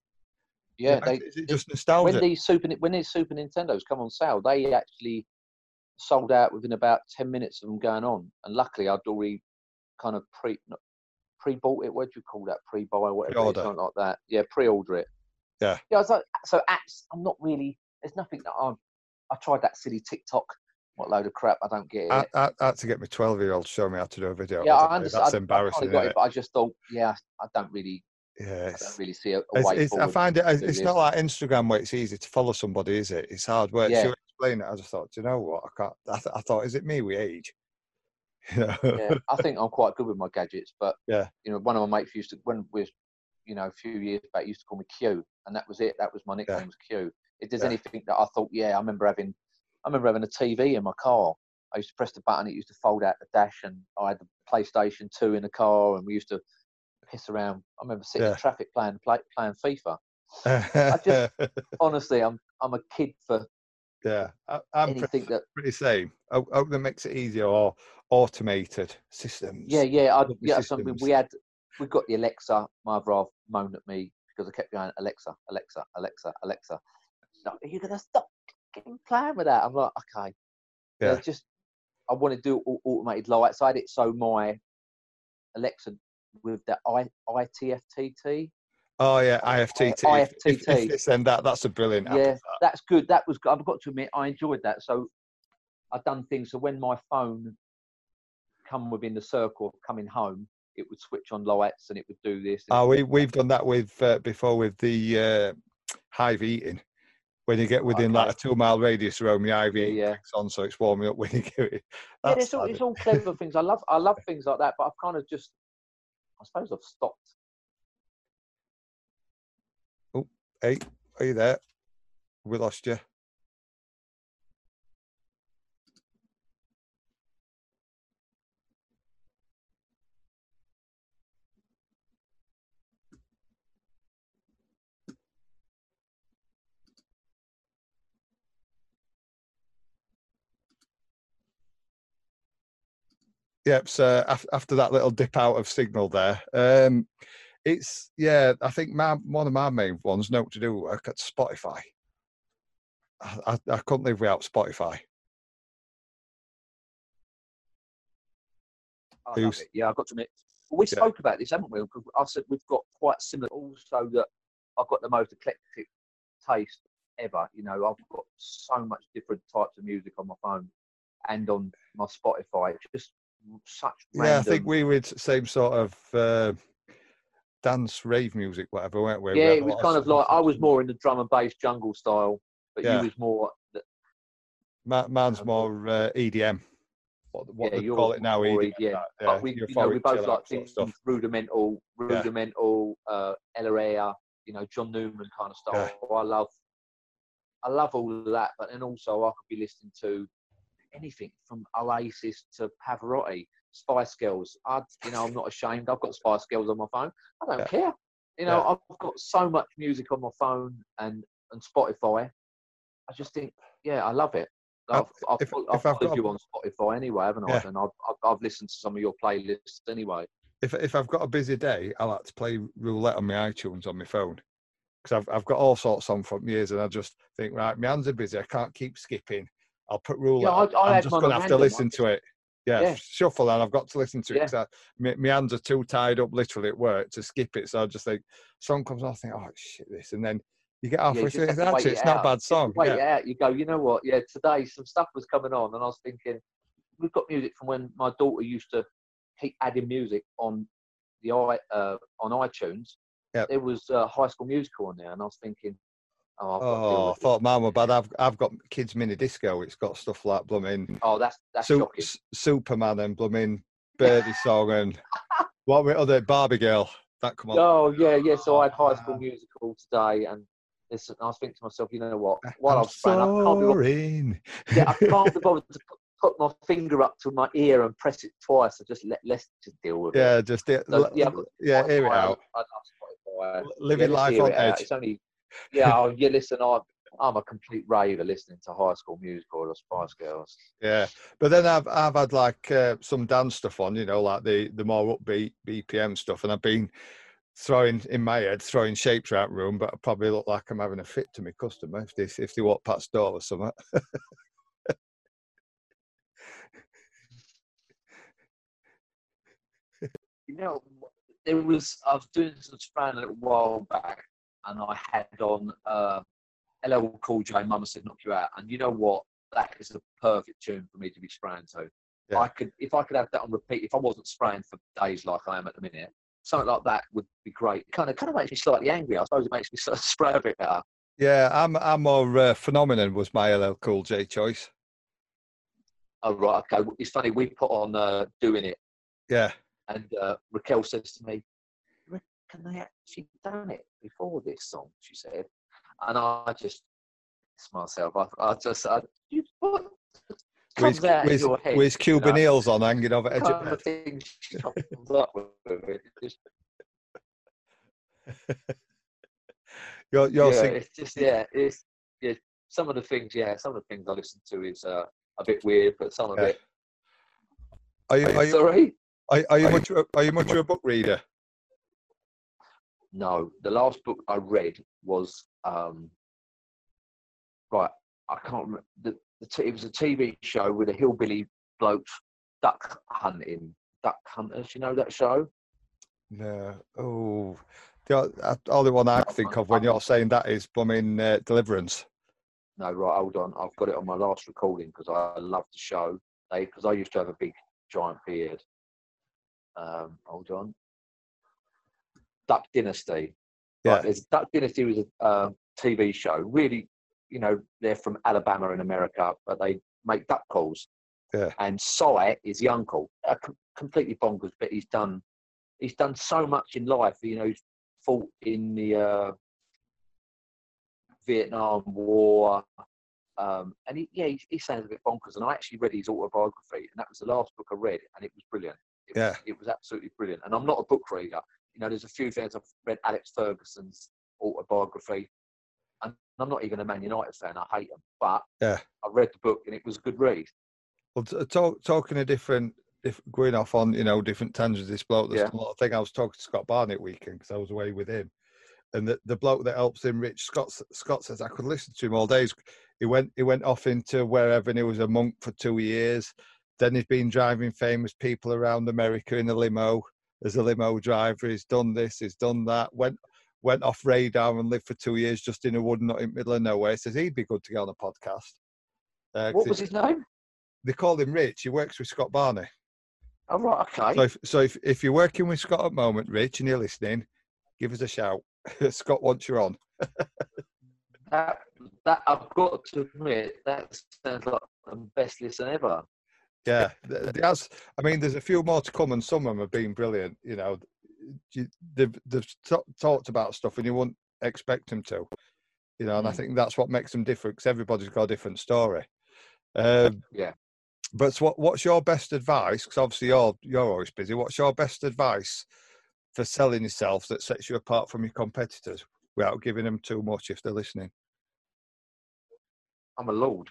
Yeah, Is it- they, is it just nostalgia? when these super when these Super Nintendos come on sale, they actually sold out within about ten minutes of them going on. And luckily, I'd already kind of pre pre bought it. What do you call that? Pre-buy, whatever, Pre-order. something like that. Yeah, pre-order it. Yeah. Yeah. I was so apps. I'm not really. There's nothing that I'm. I tried that silly TikTok. What load of crap! I don't get it. I, I, I had to get my 12 year old to show me how to do a video. yeah, I understand. That's I, I embarrassing. kinda got it, but I just thought, yeah, I don't really? Yeah, I don't really see a, a it's, way it's, I find it, it's not like Instagram where it's easy to follow somebody, is it? It's hard work. Yeah. To explain it, I just thought, do you know what? I can't. I, th- I thought, is it me with age? You know? yeah, I think I'm quite good with my gadgets, but Yeah. you know, one of my mates used to when we, you know, a few years back, used to call me Q, and that was it. That was my nickname was Q. If there's anything that I thought, yeah, I remember having, I remember having a TV in my car. I used to press the button, it used to fold out the dash, and I had the PlayStation Two in the car, and we used to piss around. I remember sitting in traffic playing play, playing FIFA. just- Honestly, I'm I'm a kid for yeah, I, I'm anything pretty, that. pretty same. Hope, hope that makes it easier or automated systems. Yeah, yeah, I, yeah. Something systems. we had, we got the Alexa. My other half moaned at me because I kept going Alexa, Alexa, Alexa, Alexa. No, you're gonna stop playing with that. I'm like, okay. Yeah. Yeah. Just, I want to do automated lights. I had it so my Alexa with the I ITFTT. Oh yeah, uh, IFTT. If- If, if IFTT. then that, that's a brilliant app. Yeah, that. that's good. That was. good. I've got to admit, I enjoyed that. So, I've done things. So when my phone come within the circle of coming home, it would switch on lights and it would do this. Oh, we we've done that with uh, before with the uh, Hive heating. When you get within like a two mile radius around the hive Yeah, yeah. on, so it's warming up when you get it. yeah, it's all, it's all clever things. I love I love things like that, but I've kind of just I suppose I've stopped. Oh, hey, are you there? We lost you. Yep. So af- after that little dip out of signal there, um, it's yeah. I think my one of my main ones, note to do work at Spotify. I, I, I couldn't live without Spotify. I Yeah, I've got to admit. We Yeah. spoke about this, haven't we? 'Cause I said we've got quite similar. Also, that I've got the most eclectic taste ever. You know, I've got so much different types of music on my phone and on my Spotify. Just such Yeah, I think we would same sort of uh, dance, rave music, whatever, weren't we? We yeah, had it was kind of stuff like I was more in the drum and bass jungle style, but Yeah. you was more. Ma- Mine's uh, more uh, EDM. What, what yeah, they call it now, EDM. EDM, yeah, but we, you know, we both like sort of things stuff. Rudimental, Rudimental, uh, you know, John Newman kind of style. I love, I love all of that. But then also, I could be listening to anything from Oasis to Pavarotti, Spice Girls. I, you know, I'm not ashamed. I've got Spice Girls on my phone. I don't Yeah. care. You know, Yeah. I've got so much music on my phone and and Spotify. I just think, yeah, I love it. I've, I've, if- I've I've followed got you on Spotify anyway, haven't I? Yeah. And I've, I've, I've listened to some of your playlists anyway. If if I've got a busy day, I like to play roulette on my iTunes on my phone because I've I've got all sorts on from years, and I just think right, my hands are busy. I can't keep skipping. I'll put. I- on. I I'm had just going to have to listen to it. Yeah, Yeah. shuffle, and I've got to listen to it Yeah. because my, my hands are too tied up, literally at work, to skip it. So I just think song comes on, I think, oh shit, this, and then you get Yeah, halfway you through. it, have to wait Actually, it it's not a bad song. Wait yeah. it out. You go, you know what? Yeah, today some stuff was coming on, and I was thinking, we've got music from when my daughter used to keep adding music on the i uh, on iTunes. Yep. There was uh, High School Musical on there, and I was thinking, oh, I've got to deal Oh, I thought mine were bad. I've I've got kids mini disco. It's got stuff like blooming oh, that's that's Su- shocking. S- Superman and blooming Birdie song and what were other Barbie girl that come on. Oh yeah, yeah. So I had High School ah. Musical today, and listen, I was thinking to myself, you know what? While I I'm was playing, I can't be bothered yeah, I can't be bothered to put, put my finger up to my ear and press it twice. I just let let's just deal with it. yeah, just it, So, l- yeah, I've got yeah, hear it out. I. L- Living Yeah, life on out. Uh, edge. It's only yeah. oh, yeah, listen, I'm I'm a complete raver listening to High School Musical or the Spice Girls. Yeah, but then I've I've had like uh, some dance stuff on, you know, like the the more upbeat BPM stuff, and I've been throwing in my head, throwing shapes around the room, but I probably look like I'm having a fit to my customer if they if they walk past door or something. you know, there was I was doing some spraying a little while back, and I had on uh, LL Cool J. Mama said knock you out, and you know what? That is a perfect tune for me to be spraying to. Yeah. I could, if I could have that on repeat, if I wasn't spraying for days like I am at the minute, something like that would be great. Kind of, kind of makes me slightly angry. I suppose it makes me sort of spray a bit better. Yeah, I'm I'm more uh, phenomenon was my LL Cool J choice. Oh right, okay. It's funny. We put on uh, doing it, Yeah, and uh, Raquel says to me, "You "Reckon they actually done it before this song?" She said, and I just myself. I, I just, I, you, what comes with, out with, your head? with you Cuban know? heels on hanging over edge kind of thing she comes up with. It just, You're, you're yeah, sing- it's just yeah, it's yeah. Some of the things, yeah, some of the things I listen to is uh, a bit weird, but some of Yeah. it. are you are you, Sorry, are, are you much are you much of a book reader? No. The last book I read was um, right. I can't remember. The, the t- it was a TV show with a hillbilly bloke duck hunting. Duck hunters, you know that show? No. Oh, the uh, only one I think of when you're saying that is plumbing uh, Deliverance. No, right. Hold on. I've got it on my last recording because I love the show. They because I used to have a big giant beard. Um, hold on. Duck Dynasty. Yeah. Right, Duck Dynasty was a uh, TV show. Really, you know, they're from Alabama in America, but they make duck calls. Yeah. And Si is the uncle. Uh, com- completely bonkers, but he's done he's done so much in life. You know, he's fought in the uh, Vietnam War. Um, and he, yeah, he, he sounds a bit bonkers. And I actually read his autobiography, and that was the last book I read, and it was brilliant. It Yeah. was, it was absolutely brilliant. And I'm not a book reader. You know, there's a few things I've read Alex Ferguson's autobiography, and I'm not even a Man United fan. I hate him, but Yeah. I read the book, and it was a good read. Well, talk, talking a different, if going off on you know different tangents. This bloke, there's Yeah. a lot of thing. I was talking to Scott Barnett weekend because I was away with him, and the, the bloke that helps him, Rich Scott, Scott says I could listen to him all days. He went he went off into wherever, and he was a monk for two years. Then he's been driving famous people around America in a limo as a limo driver. He's done this, he's done that. Went went off radar and lived for two years just in a wood nut in the middle of nowhere. He says he'd be good to get on a podcast. Uh, What was his name? they call him Rich. He works with Scott Barney. Oh, right, okay. So if, so if, if you're working with Scott at the moment, Rich, and you're listening, give us a shout. Scott wants you on. that, that I've got to admit, that sounds like the best listen ever. Yeah, th- there's, I mean, there's a few more to come, and some of them have been brilliant. You know, they've, they've t- talked about stuff, and you wouldn't expect them to. You know, and I Mm. think that's what makes them different because everybody's got a different story. Um, Yeah. But what, what's your best advice? Because obviously you're you're always busy. What's your best advice for selling yourself that sets you apart from your competitors without giving them too much if they're listening? I'm a lord.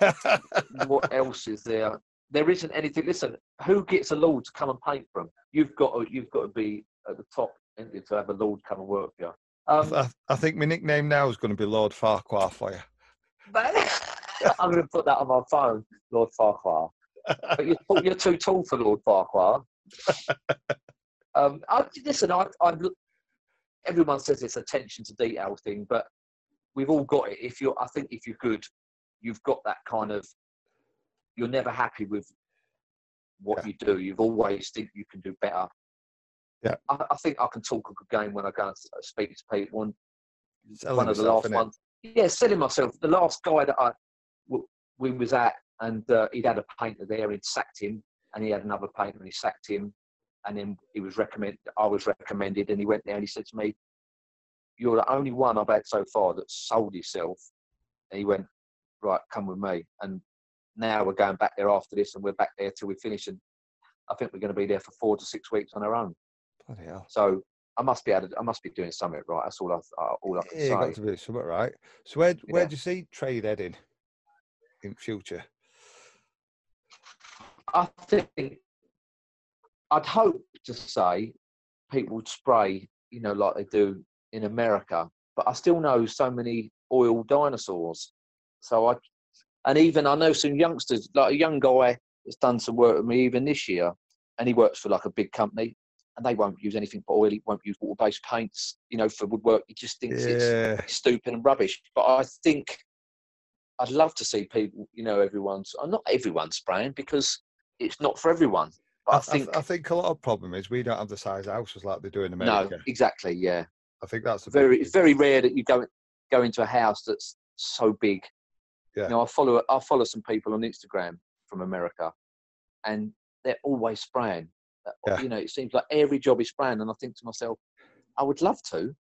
what else is there? There isn't anything. Listen, who gets a lord to come and paint for them? You've got to, you've got to be at the top you, to have a lord come and work for you. Um, I, I think my nickname now is going to be Lord Farquaad for you. I'm going to put that on my phone, Lord Farquaad. But you're, you're too tall for Lord Farquaad. um, I, listen, I, I, everyone says it's attention to detail thing, but we've all got it. If you're, I think, if you're good, you've got that kind of. You're never happy with what Yeah. you do. You've always think you can do better. Yeah. I, I think I can talk a good game when I go and speak to people. And Selling one of the last ones. Yeah, selling myself. The last guy that I we was at, and uh, he'd had a painter there, and he'd sacked him, and he had another painter, and he sacked him, and then he was recommended. I was recommended, and he went there, and he said to me, "You're the only one I've had so far that sold yourself." And he went, "Right, come with me." And now we're going back there after this, and we're back there till we finish, and I think we're going to be there for four to six weeks on our own. Bloody hell. So I must be able to, I must be doing something right. That's all I uh, all I can Yeah, you got to be something right. So where where Yeah. do you see trade heading in future? I think I'd hope to say people would spray you know, like they do in America. But I still know so many oil dinosaurs. So I, and even I know some youngsters, like a young guy that's done some work with me even this year, and he works for like a big company, and they won't use anything but oil. He won't use water-based paints, you know, for woodwork. He just thinks Yeah. it's stupid and rubbish. But I think I'd love to see people, you know, everyone's, uh, not everyone spraying because it's not for everyone. But I, I, think th- I think a lot of problem is we don't have the size houses like they do in America. no, exactly, yeah. I think that's a Very, it's very rare that you go go into a house that's so big. Yeah. You know, I follow I follow some people on Instagram from America, and they're always spraying. Uh, Yeah. You know, it seems like every job is spraying, and I think to myself, I would love to,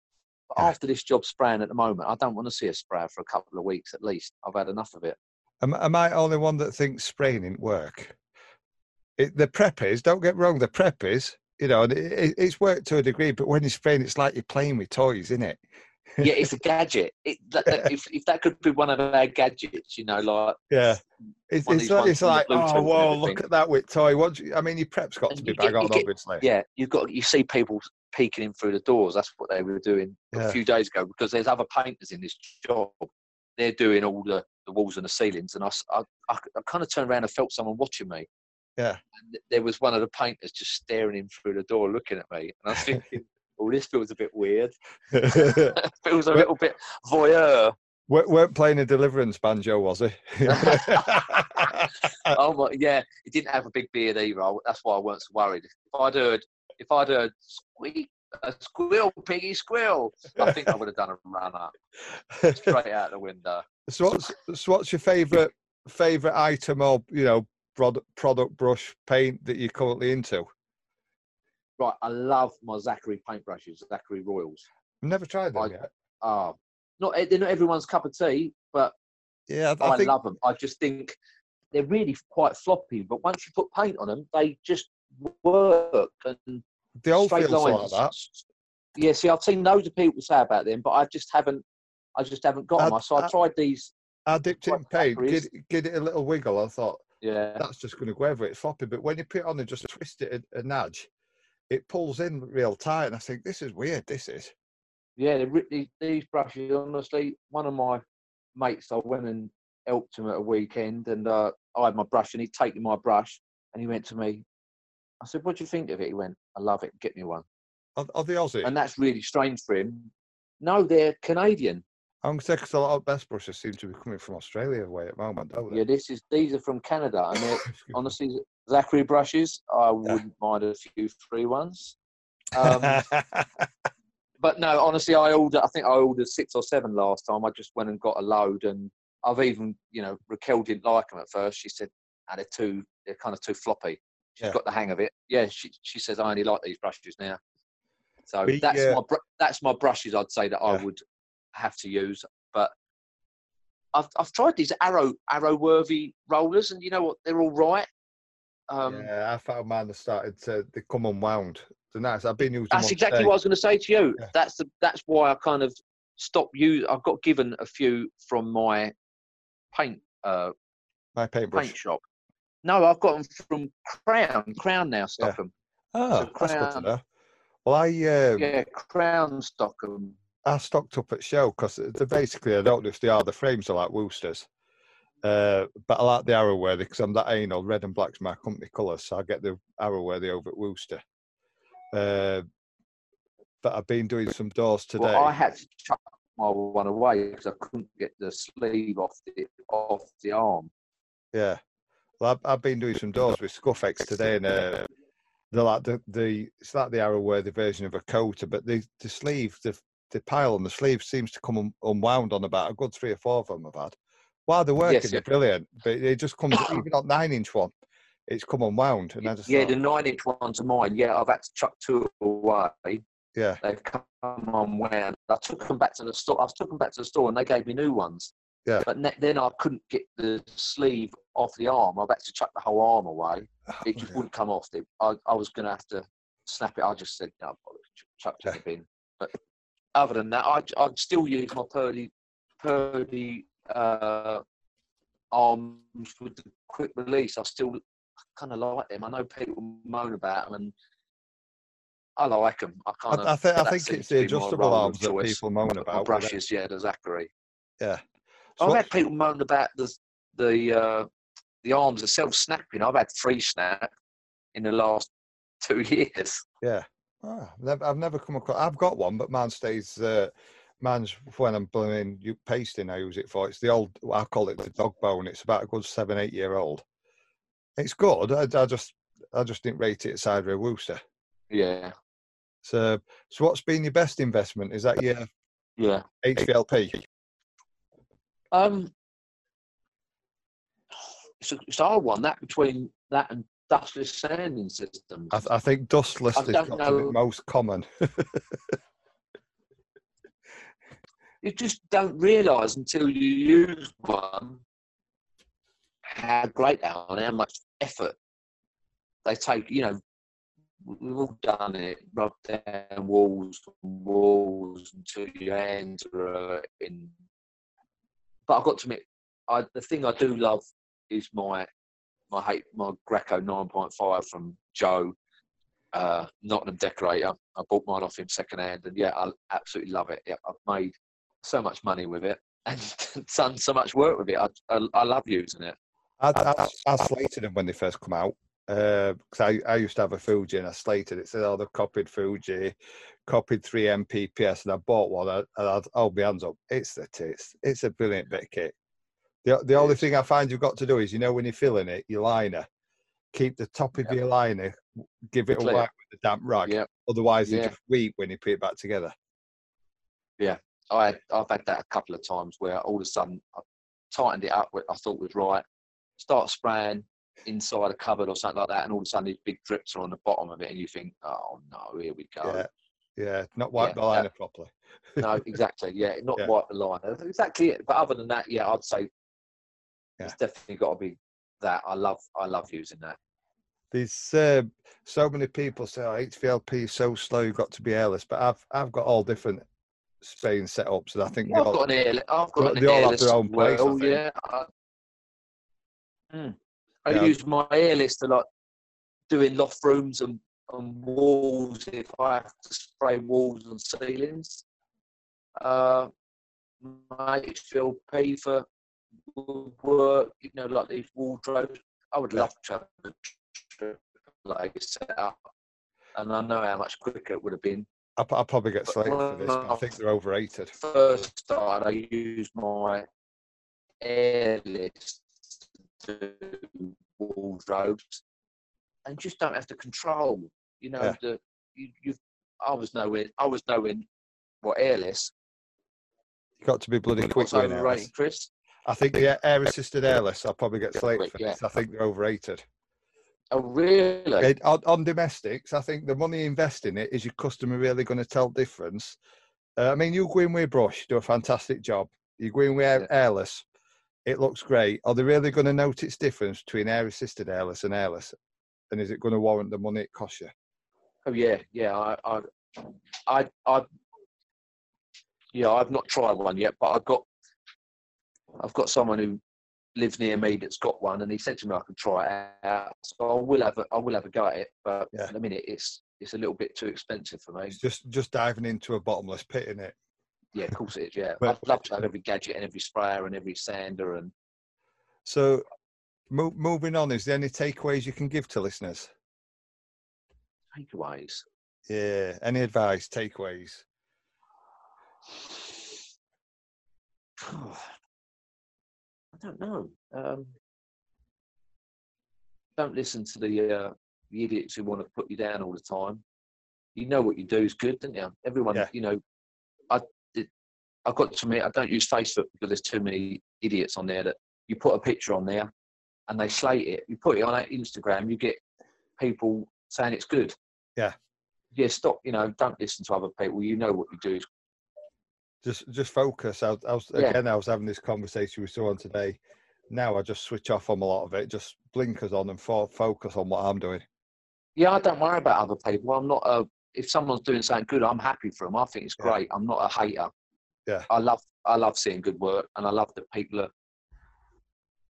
but Yeah. after this job spraying at the moment, I don't want to see a sprayer for a couple of weeks at least. I've had enough of it. Am, am I only one that thinks spraying didn't work? It, the is don't get wrong, the prep is, you know, it, it's worked to a degree, but when you're spraying, it's like you're playing with toys, isn't it? Yeah, it's a gadget. It, that, that- if, if that could be one of our gadgets, you know, like Yeah. It's, it's, like, it's like, oh, everything. look at that with toy. What you- I mean, your prep's got And to be get- bang on, get- obviously. yeah, you've got you see people peeking in through the doors. That's what they were doing Yeah. a few days ago because there's other painters in this job. They're doing all the, the walls and the ceilings, and I I I kind of turned around and felt someone watching me. Yeah. And there was one of the painters just staring in through the door, looking at me, and I was thinking, "Oh, this feels a bit weird. feels a little bit voyeur." Wer- weren't playing a deliverance banjo, was he? oh my, yeah, he didn't have a big beard either. I, that's why I weren't so worried. If I'd heard, if I'd heard squeak, a squeal, piggy squeal, I think I would have done a runner straight out the window. so, what's, so what's your favourite favourite item or you know product product brush paint that you're currently into? Right, I love my Zachary paintbrushes, Zachary Royals. I've never tried them I- yet. Ah, not they're not everyone's cup of tea, but Yeah, I, I, think love them. I just think they're really quite floppy, but once you put paint on them, they just work and the old straight feels like lines. that. Yeah, see, I've seen loads of people say about them, but I just haven't. I just haven't got I- them. So I I- tried these. I dipped it in paint, give, give it a little wiggle. I thought Yeah, that's just going to go over it, floppy. But when you put it on and just twist it a, a nudge, it pulls in real tight. And I think this is weird. This is. yeah. These, these brushes, honestly, one of my mates, I went and helped him at a weekend, and uh, I had my brush, and he'd taken my brush, and he went to me. I said, "What do you think of it?" He went, "I love it. Get me one." Are, are they Aussie? And that's really strange for him. No, they're Canadian. I'm saying because a lot of best brushes seem to be coming from Australia away at the moment, don't they? Yeah, this is these are from Canada, and they're Excuse me. honestly Zachary brushes. I wouldn't mind a few free ones. Um, but no, honestly, I ordered. I think I ordered six or seven last time. I just went and got a load, and I've even, you know, Raquel didn't like them at first. She said, "Ah, they're too, they're kind of too floppy." She's Yeah. got the hang of it. Yeah, she she says I only like these brushes now. So We, that's uh, my br- that's my brushes. I'd say that I would have to use, but. I've, I've tried these arrow Arroworthy rollers, and you know what? They're all right. Um, yeah, I found mine started to they come unwound. They're nice. I've been using That's exactly today. what I was going to say to you. Yeah. That's the that's why I kind of stopped you. I got given a few from my paint uh, my paintbrush. paint shop. No, I've got them from Crown. Crown now stock them. Oh, So that's good to Crown- know. Well, I um, Yeah, Crown stock them. I stocked up at Shell because they're basically I don't know if they are the frames are like Woosters, uh, but I like the Arroworthy because I'm that anal. Red and black's my company colours, so I get the Arroworthy over at Wooster. Uh, but I've been doing some doors today. Well, I had to chuck my one away because I couldn't get the sleeve off the off the arm. Yeah. Well, I've, I've been doing some doors with Scuffex today, and uh, they're like the, the it's like the Arroworthy version of a coater, but the the sleeve, the the pile on the sleeve seems to come un, unwound on about a good three or four of them I've had. While the work Yes, yeah. brilliant, but it just comes even on nine-inch one, it's come unwound, and I just Yeah, thought, the nine inch ones are mine. Yeah, I've had to chuck two away. yeah, They've come unwound. I took them back to the store. I took them back to the store, and they gave me new ones. Yeah. But ne- then I couldn't get the sleeve off the arm. I've had to chuck the whole arm away. Oh, it just wouldn't come off. It, I, I was going to have to snap it. I just said, no, chuck it in the bin. But other than that, I'd, I'd still use my Purdy, Purdy uh, arms with the quick release. I still kind of like them. I know people moan about them, and I like them. I kind of. I, th- I think it's the adjustable arms that people moan about. brushes, yeah, the Zachary. Yeah. I've had people moan about the the uh, the arms are self snapping. I've had three snap in the last two years. Yeah. Ah, I've never, I've never come across. I've got one, but mine stays. Uh, mine's when I'm blooming you pasting. I use it for. It's the old. I call it the dog bone. It's about a good seven, eight year old. It's good. I, I just, I just didn't rate it at Sideway Wooster. Yeah, So, so what's been your best investment? Is that your yeah. HVLP? Um, it's a, it's a hard one. That between that and dustless sanding systems. I, th- I think dustless is don't got to be know. most common. you just don't realise until you use one how great they are and how much effort they take. You know, we've all done it. Rub down walls and walls until your hands are in. But I've got to admit, I, the thing I do love is my my hate my Graco nine point five from Joe, uh, Nottingham decorator. I bought mine off him second hand, and yeah, I absolutely love it. Yeah, I've made so much money with it and done so much work with it. I, I, I love using it. I, I, I slated them when they first come out uh, because I, I used to have a Fuji and I slated it. Said, "Oh, they've copied Fuji, copied three MPPS," and I bought one. And I'd hold my hands up. It's the tits. It's a brilliant bit of kit. The the only thing I find you've got to do is, you know, when you're filling it, your liner, keep the top of Yep. your liner, give it a wipe with a damp rag. Yeah, Otherwise, they Yeah. just weep when you put it back together. I I've had that a couple of times where all of a sudden I tightened it up, what I thought was right, start spraying inside a cupboard or something like that, and all of a sudden these big drips are on the bottom of it, and you think, oh no, here we go. Yeah, yeah, not wipe Yeah, the liner properly. No, exactly. Yeah, not Yeah. wipe the line. That's exactly it. But other than that, yeah, I'd say Yeah. it's definitely got to be that. I love, I love using that. There's uh, so many people say, "Oh, HVLP is so slow. You've got to be airless." But I've I've got all different spraying setups, and I think they I've all, got an air. I've got They an all have their own as place, I well, think. yeah. I, Mm. I Yeah. use my airless to like doing loft rooms and, and walls if I have to spray walls and ceilings. Uh, my HVLP for work, you know, like these wardrobes. I would love to have a triple A set up, and I know how much quicker it would have been. I, I probably get slated for this, but I think they're overrated. first started, I used my airless to wardrobes, and just don't have to control. You know, Yeah. the you, you. I was knowing, I was knowing what airless. You've got to be bloody quick What's airless. Chris? I think the air assisted airless, I'll probably get slated for yeah. this. I think they're overrated. Oh, really? It- on, on domestics, I think the money invested in it is your customer really going to tell difference. Uh, I mean, you go in with brush, do a fantastic job. You go in with air, airless, it looks great. Are they really going to notice difference between air assisted airless and airless? And is it going to warrant the money it costs you? Oh, yeah, yeah. I, I, I, I, yeah. I've not tried one yet, but I've got, I've got someone who lives near me that's got one, and he said to me I could try it out. So I will have, a, I will have a go at it, but Yeah. at the minute it's, it's a little bit too expensive for me. It's just just diving into a bottomless pit in it. Yeah, of course it is. Yeah, I'd love to have every gadget and every sprayer and every sander and So, mo- moving on, is there any takeaways you can give to listeners? takeaways. Yeah, any advice, takeaways? Oh, I don't know. Um, don't listen to the uh, the idiots who want to put you down all the time. You know what you do is good, don't you? Everyone, Yeah. you know. I did, I got to admit, I don't use Facebook because there's too many idiots on there that you put a picture on there and they slate it. You put it on Instagram, you get people saying it's good. Yeah. Yeah, stop. You know, don't listen to other people. You know what you do is Just just focus. I, was- I was Yeah. again. I was having this conversation with someone today. Now I just switch off from a lot of it. Just blinkers on and fo- focus on what I'm doing. Yeah, I don't worry about other people. I'm not a. If someone's doing something good, I'm happy for them. I think it's Yeah. great. I'm not a hater. Yeah. I love. I love seeing good work, and I love that people are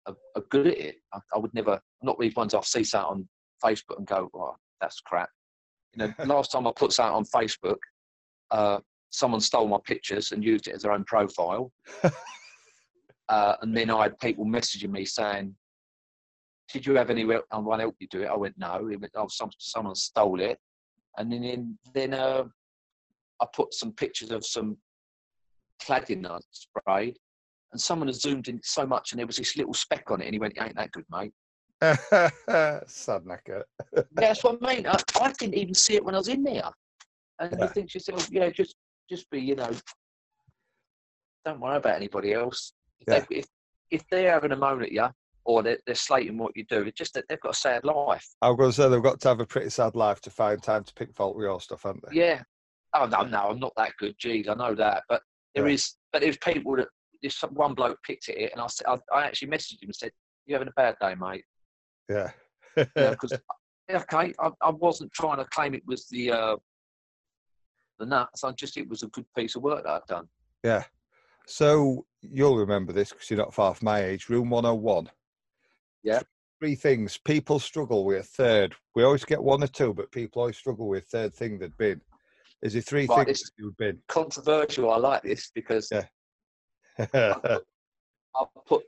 are, are good at it. I, I would never. Not these ones I see something on Facebook and go, "Oh, that's crap." You know, last time I put something on Facebook, uh, someone stole my pictures and used it as their own profile. uh, and then I had people messaging me saying, "Did you have anyone help you do it?" I went, "No." He went, "Oh, some, someone stole it." And then then uh, I put some pictures of some cladding I sprayed, and someone had zoomed in so much, and there was this little speck on it, and he went, "Ain't that good, mate?" Sad knacker. That's what I mean. I, I didn't even see it when I was in there. And Yeah. you think to yourself, yeah, just just be, you know, don't worry about anybody else. If, Yeah. they, if, if they're having a moan at you or they're, they're slating what you do, it's just that they've got a sad life. I was going to say they've got to have a pretty sad life to find time to pick fault with your stuff, haven't they? Yeah. Oh, no, no, I'm not that good. Jeez, I know that. But there Yeah. is, but there's people that, some, one bloke picked at it and I, said, I, I actually messaged him and said, you having a bad day, mate? Yeah. because okay, I, I wasn't trying to claim it was the uh, the nuts. I just it was a good piece of work that I'd done. yeah. So you'll remember this because you're not far from my age. Room 101. Yeah. Three things people struggle with. Third, we always get one or two, but people always struggle with third thing they'd been. Is there three Right, things that you've been? Controversial. I like this because Yeah. I put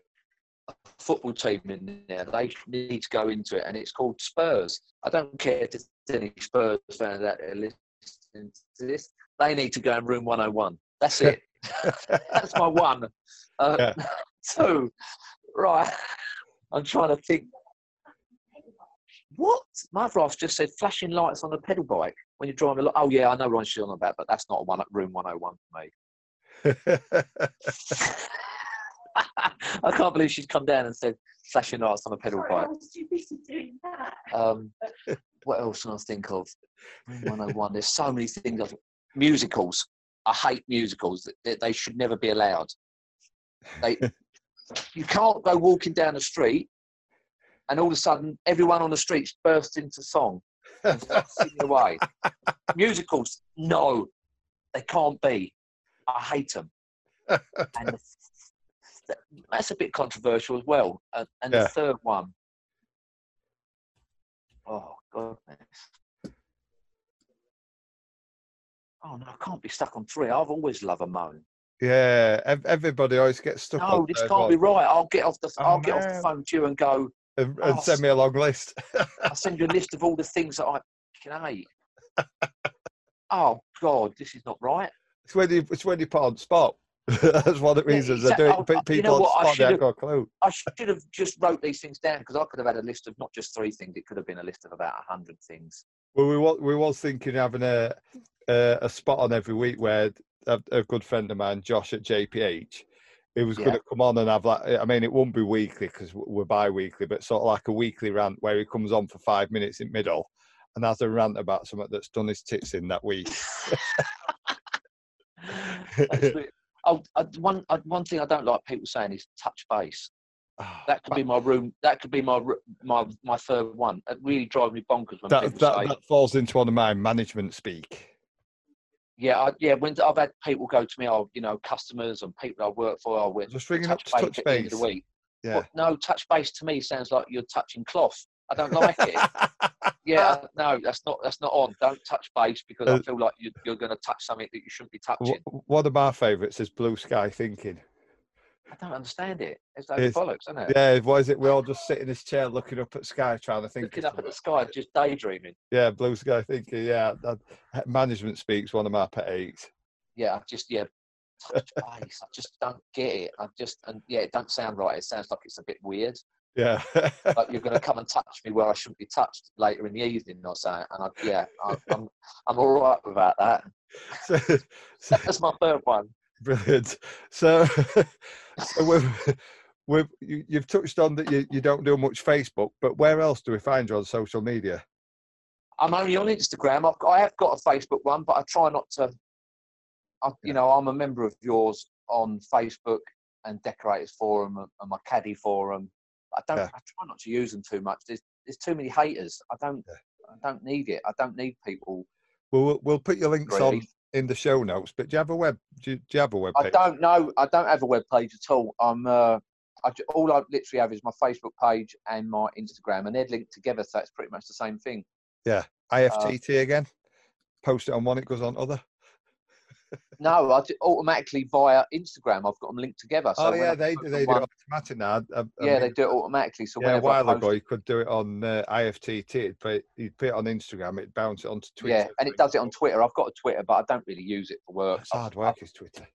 a football team in there. They need to go into it, and it's called Spurs. I don't care if there's any Spurs fans out there listening to this. They need to go in room 101. That's it. That's my one. Uh, Yeah. Two, right. I'm trying to think. What? My half just said flashing lights on a pedal bike when you're driving. along. Oh yeah, I know what she's on about, but that's not a one room 101 for me. I can't believe she's come down and said flashing lights on a pedal Sorry, I bike. was too busy doing that. Um, what else can I think of? Room 101. There's so many things. I've, musicals. I hate musicals. They, they should never be allowed. They, you can't go walking down the street and all of a sudden everyone on the street bursts into song and singing away. Musicals, no, they can't be. I hate them. And that's a bit controversial as well. And, and Yeah. the third one, oh goodness. Oh no, I can't be stuck on three. I've always loved a moan. yeah. ev- Everybody always gets stuck No, this can't one be right. I'll get off the Oh, I'll get off the phone to you and go. and, and Oh, send me a long list. I'll send you a list of all the things that I can hate. oh God, this is not right. It's when you it's when you put on spot. That's one of the Yeah, reasons I do it. uh, you people know what, I spot, they should've- ain't got a clue. I should have just wrote these things down because I could have had a list of not just three things. It could have been a list of about a hundred things. Well, we was we was thinking of having a a, a spot on every week where a, a good friend of mine, Josh at JPH, he was Yeah. going to come on and have like I mean it won't be weekly because we're bi-weekly, but sort of like a weekly rant where he comes on for five minutes in middle and has a rant about something that's done his tits in that week. Oh, I, one I, one thing I don't like people saying is touch base. Ah, That could be my room. That could be my my my third one. It really drives me bonkers when that, people that, say, that falls into one of my management speak. "Yeah, I, yeah." When I've had people go to me, oh, you know, customers and people I work for, oh, we're Just ringing up touch to base touch at the end of the week. Yeah. No, touch base to me sounds like you're touching cloth. I don't like it. yeah, no, that's not that's not on. Don't touch base because Uh, I feel like you, you're going to touch something that you shouldn't be touching. One of my favourites is blue sky thinking. I don't understand it. It's those It's- bollocks, isn't it? Yeah, what is it? We all just sit in this chair looking up at sky trying to think. Looking up at the sky, just daydreaming. Yeah, blue sky thinking. Yeah, that, management speaks one of my pet hates. Yeah, I just yeah, touch base. I just don't get it. I just and yeah, it don't sound right. It sounds like it's a bit weird. Yeah, Like you're going to come and touch me where I shouldn't be touched later in the evening or something. And I, yeah, I, I'm I'm all right without that. so, so, That's my third one. brilliant. So, so we've, we've you, you've touched on that you, you don't do much Facebook, but where else do we find you on social media? I'm only on Instagram. I've got, I have got a Facebook one, but I try not to. I, you know, I'm a member of yours on Facebook and Decorators Forum and my Caddy Forum. I don't. Yeah. I try not to use them too much. There's there's too many haters. I don't. I don't need it. I don't need people. Well, we'll, we'll put your links on in the show notes. But do you have a web? Do you, do you have a web I don't know. I don't have a web page at all. I'm. Uh, I, all I literally have is my Facebook page and my Instagram, and they're linked together, so it's pretty much the same thing. Yeah, IFTT again. post it on one, it goes on other. No, I do automatically via Instagram. I've got them linked together. So oh yeah, they do. They do one- it automatic now. I- I- yeah, they do it automatically. So Yeah, a while ago, you could do it on uh, IFTT. It'd you'd put it on Instagram, it'd bounce it onto Twitter. Yeah, and it does it on Twitter. I've got a Twitter, but I don't really use it for work. It's hard work, is Twitter.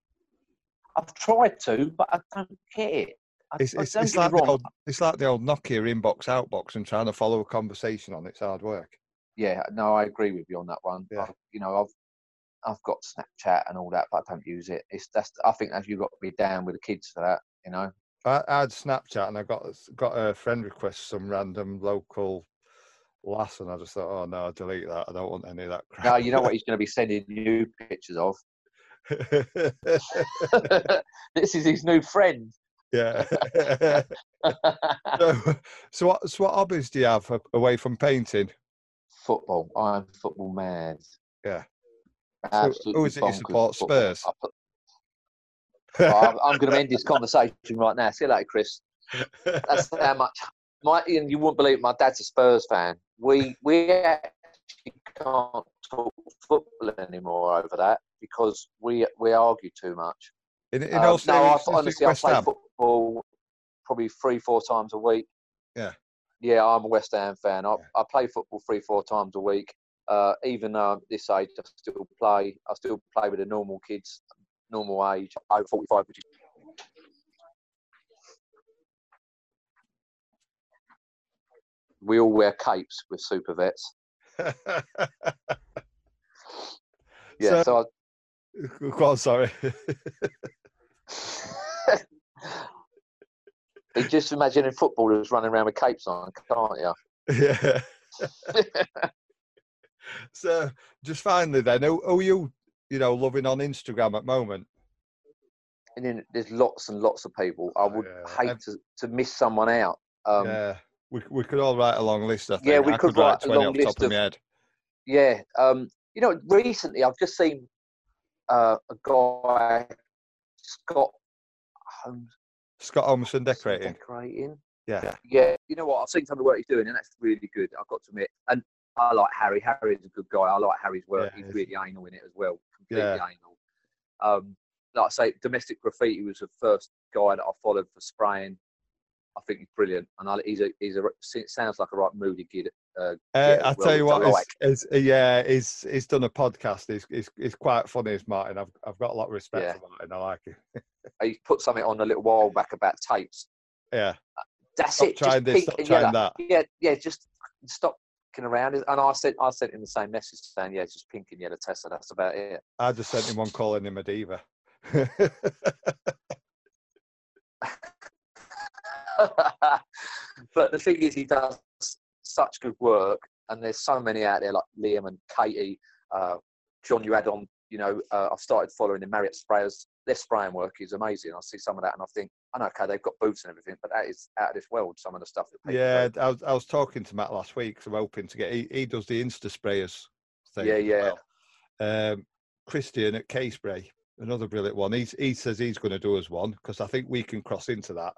I've tried to, but I don't get it. I, It's, it's, it's like the old, it's like the old Nokia inbox outbox and trying to follow a conversation on it's hard work. Yeah, no, I agree with you on that one. Yeah. I- you know, I've I've got Snapchat and all that, but I don't use it. It's that's I think that you've got to be down with the kids for that. You know. I, I had Snapchat and I got got a friend request some random local lass, and I just thought, oh no, I delete that. I don't want any of that crap. No, you know what he's going to be sending you pictures of. this is his new friend. yeah. so, so what so what hobbies do you have away from painting? football. I'm football mad. Yeah. So Absolutely who is it you support? Spurs? I'm, going to end this conversation right now. See you later, Chris. That's how much. My, and you wouldn't believe it, my dad's a Spurs fan. We we actually can't talk football anymore over that because we we argue too much. in, in Um, all no, I, honestly, I play Ham. football probably three, four times a week. Yeah. Yeah, I'm a West Ham fan. I, Yeah. I play football three, four times a week. Uh, even though this age, I still play. I still play with the normal kids, normal age, over 45, which is we all wear capes with super vets. Yeah, so, Go on, sorry. I, you just imagining footballers running around with capes on, can't you? yeah. So, just finally, then, who, who you, you know, loving on Instagram at the moment? and then there's lots and lots of people. I would Yeah, hate to, to miss someone out. Um, yeah. yeah, we we could all write a long list. I think. Yeah, we I could write write a long off the top list of of- my head. Um, you know, recently I've just seen uh, a guy, Scott Holmes, Scott Holmeson decorating. decorating. Yeah, Yeah, you know what? I've seen some of the work he's doing, and that's really good. I've got to admit. And I like Harry. Harry is a good guy. I like Harry's work. Yeah, he's really anal in it as well. Completely Yeah. anal. Um, like I say, domestic graffiti was the first guy that I followed for spraying. I think he's brilliant, and I, he's a he's a sounds like a right moody kid. Uh, Uh, I well, tell you what, like. is, is, yeah, he's he's done a podcast. He's he's, he's quite funny, is Martin. I've I've got a lot of respect Yeah. for Martin. I like him. he put something on a little while back about tapes. Yeah, That's Stop it. trying just this, stop trying that. Yeah, yeah. Just stop around. And I sent I sent him the same message saying, yeah, it's just pink and yellow Tesla. That's about it. I just sent him one calling him a diva. but the thing is, he does such good work, and there's so many out there like Liam and Katie, uh, John. You had on, you know, uh, I've started following the Marriott sprayers. Their spraying work is amazing. I see some of that, and I think, I know, okay, they've got boots and everything, but that is out of this world. Some of the stuff that yeah. I was I was talking to Matt last week. So I'm hoping to get. He, he does the Insta sprayers thing. Yeah, yeah. well. Um, Christian at K Spray, another brilliant one. He's, he says he's going to do us one because I think we can cross into that.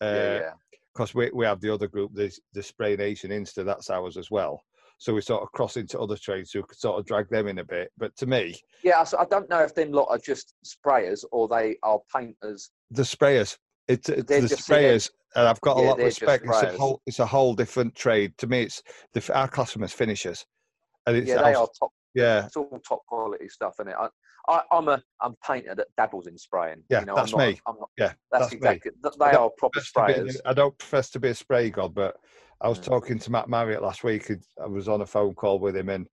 yeah, Uh, yeah. because we, we have the other group, the, the Spray Nation Insta, that's ours as well. So we sort of cross into other trades, so we could sort of drag them in a bit. But to me, Yeah, so I don't know if them lot are just sprayers or they are painters. the sprayers, it's, it's the sprayers, and I've got a lot of respect. It's a whole, it's a whole different trade. To me, it's the our customers finishers, and it's Yeah, they are top. yeah, It's all top quality stuff, is it? I, I, I'm a I'm a painter that dabbles in spraying. Yeah, you know, that's I'm not, me. I'm not, yeah. that's, that's me. exactly. th- They are proper to be- sprayers. I don't profess to be a spray god, but I was Mm. talking to Matt Marriott last week. and I was on a phone call with him, and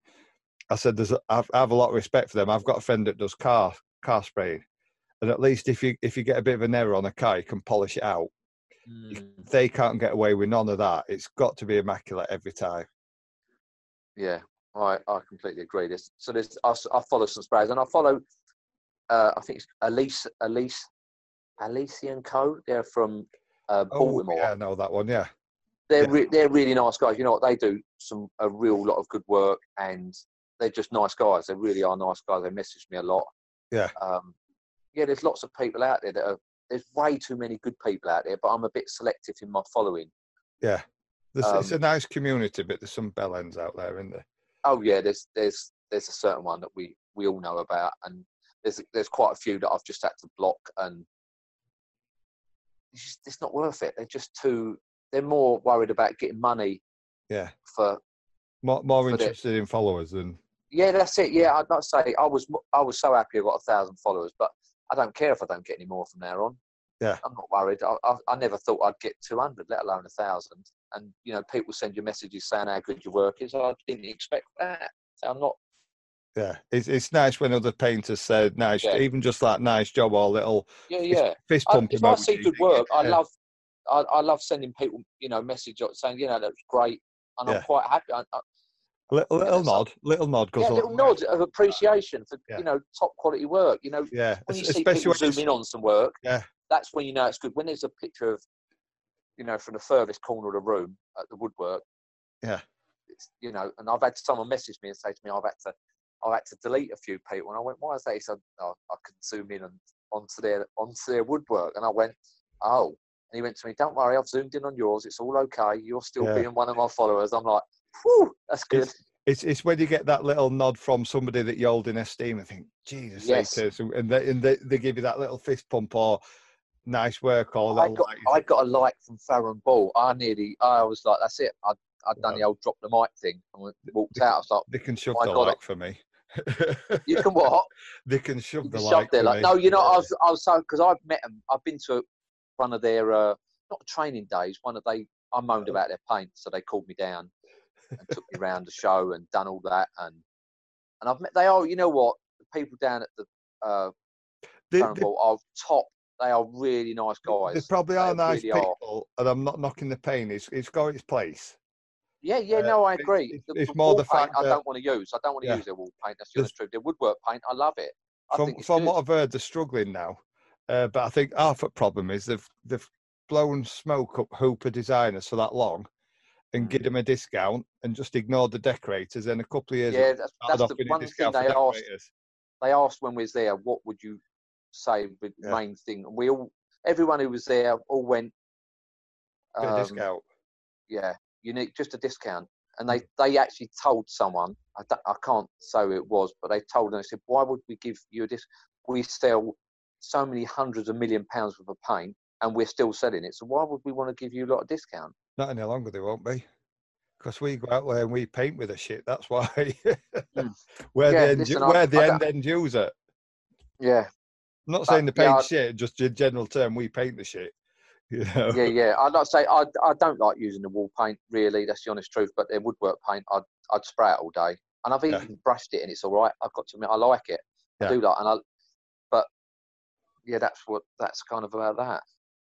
I said, "There's, a, I have a lot of respect for them. I've got a friend that does car car spraying, and at least if you if you get a bit of an error on a car, you can polish it out. Mm, They can't get away with none of that. It's got to be immaculate every time. yeah, I, I completely agree. There's, so there's I follow some sprayers, and I follow. Uh, I think it's Elise Elise Alicia and Co. They're from uh, Baltimore. Oh, yeah, I know that one. Yeah, they're Yeah. re- they're really nice guys. You know what they do? Some a real lot of good work, and they're just nice guys. They really are nice guys. They message me a lot. Yeah. Um, yeah, there's lots of people out there that are. There's way too many good people out there, but I'm a bit selective in my following. yeah. There's, it's a Um, nice community, but there's some bellends out there, isn't there? Oh yeah, there's there's there's a certain one that we we all know about, and there's there's quite a few that I've just had to block, and it's just it's not worth it. They're just too. They're more worried about getting money Yeah. for More, more For interested in followers than. Yeah, that's it. Yeah, I'd not say I was. I was so happy I got a thousand followers, but I don't care if I don't get any more from there on. Yeah. I'm not worried. I, I, I never thought I'd get 200, let alone a thousand. And you know, people send you messages saying how good your work is. I didn't expect that. So I'm not. Yeah. It's, it's nice when other painters say nice, Yeah. even just like nice job or little Yeah, yeah. fist I, pump. if I see good work, I love. I, I love sending people, you know, message saying, you know, that's great, and Yeah. I'm quite happy. I, little, little nod, little nod goes yeah, a little long way. nod of appreciation for Yeah. you know top quality work. You know, Yeah, when you es- see people zoom in on some work, Yeah. that's when you know it's good. When there's a picture of, you know, from the furthest corner of the room at the woodwork, Yeah. it's, you know, and I've had someone message me and say to me, I've had to, I've had to delete a few people, and I went, why is that? He said, oh, I can zoom in on, onto their onto their woodwork, and I went, oh, and he went to me, don't worry, I've zoomed in on yours, it's all okay, you're still Yeah. being one of my followers. I'm like, whew, that's good. It's, it's it's when you get that little nod from somebody that you hold in esteem and think, Jesus, Yes. and they and they, they give you that little fist pump or nice work or I got, I got a like from Farrow & Ball. I nearly, I was like, that's it. I'd, I'd done the old drop the mic thing and walked out. I was like, they can shove the it. like for me. you can what? they can shove the can like shove there. for Like, no, you know, I was, I was so, because I've met them. I've been to one of their, uh, not training days, one of they, I moaned about their paint. So they called me down and took me around the show and done all that. And, and I've met, they are, you know what? The people down at the, uh, Farron they- are top. They are really nice guys. They probably are They nice really are. people, and I'm not knocking the pain. It's it's got its place. Yeah, yeah, Uh, no, I agree. it's- The- it's the more the fact I don't want to use. I don't want to Yeah. use their wall paint. That's the honest truth. Their woodwork paint, I love it. I From from good. what I've heard, they're struggling now. Uh, but I think half the problem is they've they've blown smoke up Hooper designers for that long, and Mm. give them a discount and just ignored the decorators. And a couple of years yeah, that's, that's the one thing they asked. They asked when we was there, what would you say the Yeah. main thing? And we all, everyone who was there, all went. Um, discount. yeah, you need just a discount. And they, they actually told someone, I, I can't say who it was, but they told them, they said, why would we give you a discount? We sell so many hundreds of million pounds worth of paint and we're still selling it. So why would we want to give you a lot of discount? Not any longer, they won't be. Because we go out there and we paint with the shit. That's why. Mm. where Yeah, the end, listen, I- where the I end don't- end user. Yeah, I'm not But, saying the paint I- shit, just a general term. We paint the shit. You know? yeah, yeah. I'd to say I, I don't like using the wall paint, really. That's the honest truth. But the woodwork paint, I'd, I'd spray it all day. And I've Yeah. even brushed it and it's all right. I've got to admit, I like it. Yeah. I do like and I, but yeah, that's what, that's kind of about that.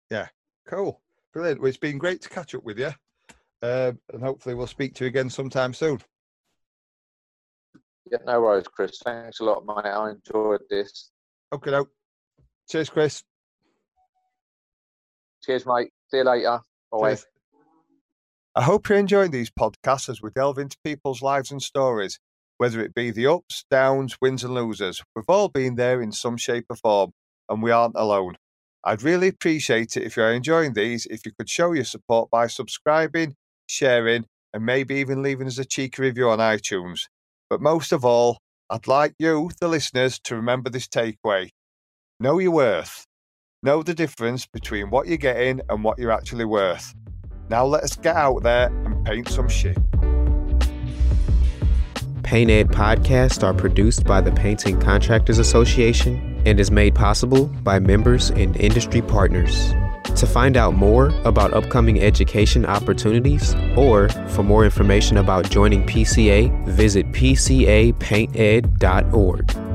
Yeah, cool. Brilliant. Well, it's been great to catch up with you. Um, and hopefully we'll speak to you again sometime soon. Yeah, no worries, Chris. Thanks a lot, mate. I enjoyed this. Okay, now. Cheers, Chris. Cheers, mate. See you later. Bye. I hope you're enjoying these podcasts as we delve into people's lives and stories, whether it be the ups, downs, wins, and losers. We've all been there in some shape or form, and we aren't alone. I'd really appreciate it if you're enjoying these, if you could show your support by subscribing, sharing, and maybe even leaving us a cheeky review on iTunes. But most of all, I'd like you, the listeners, to remember this takeaway know your worth. Know the difference between what you're getting and what you're actually worth. Now let us get out there and paint some shit. Paint Ed podcasts are produced by the Painting Contractors Association and is made possible by members and industry partners. To find out more about upcoming education opportunities or for more information about joining PCA, visit pcapainted.org.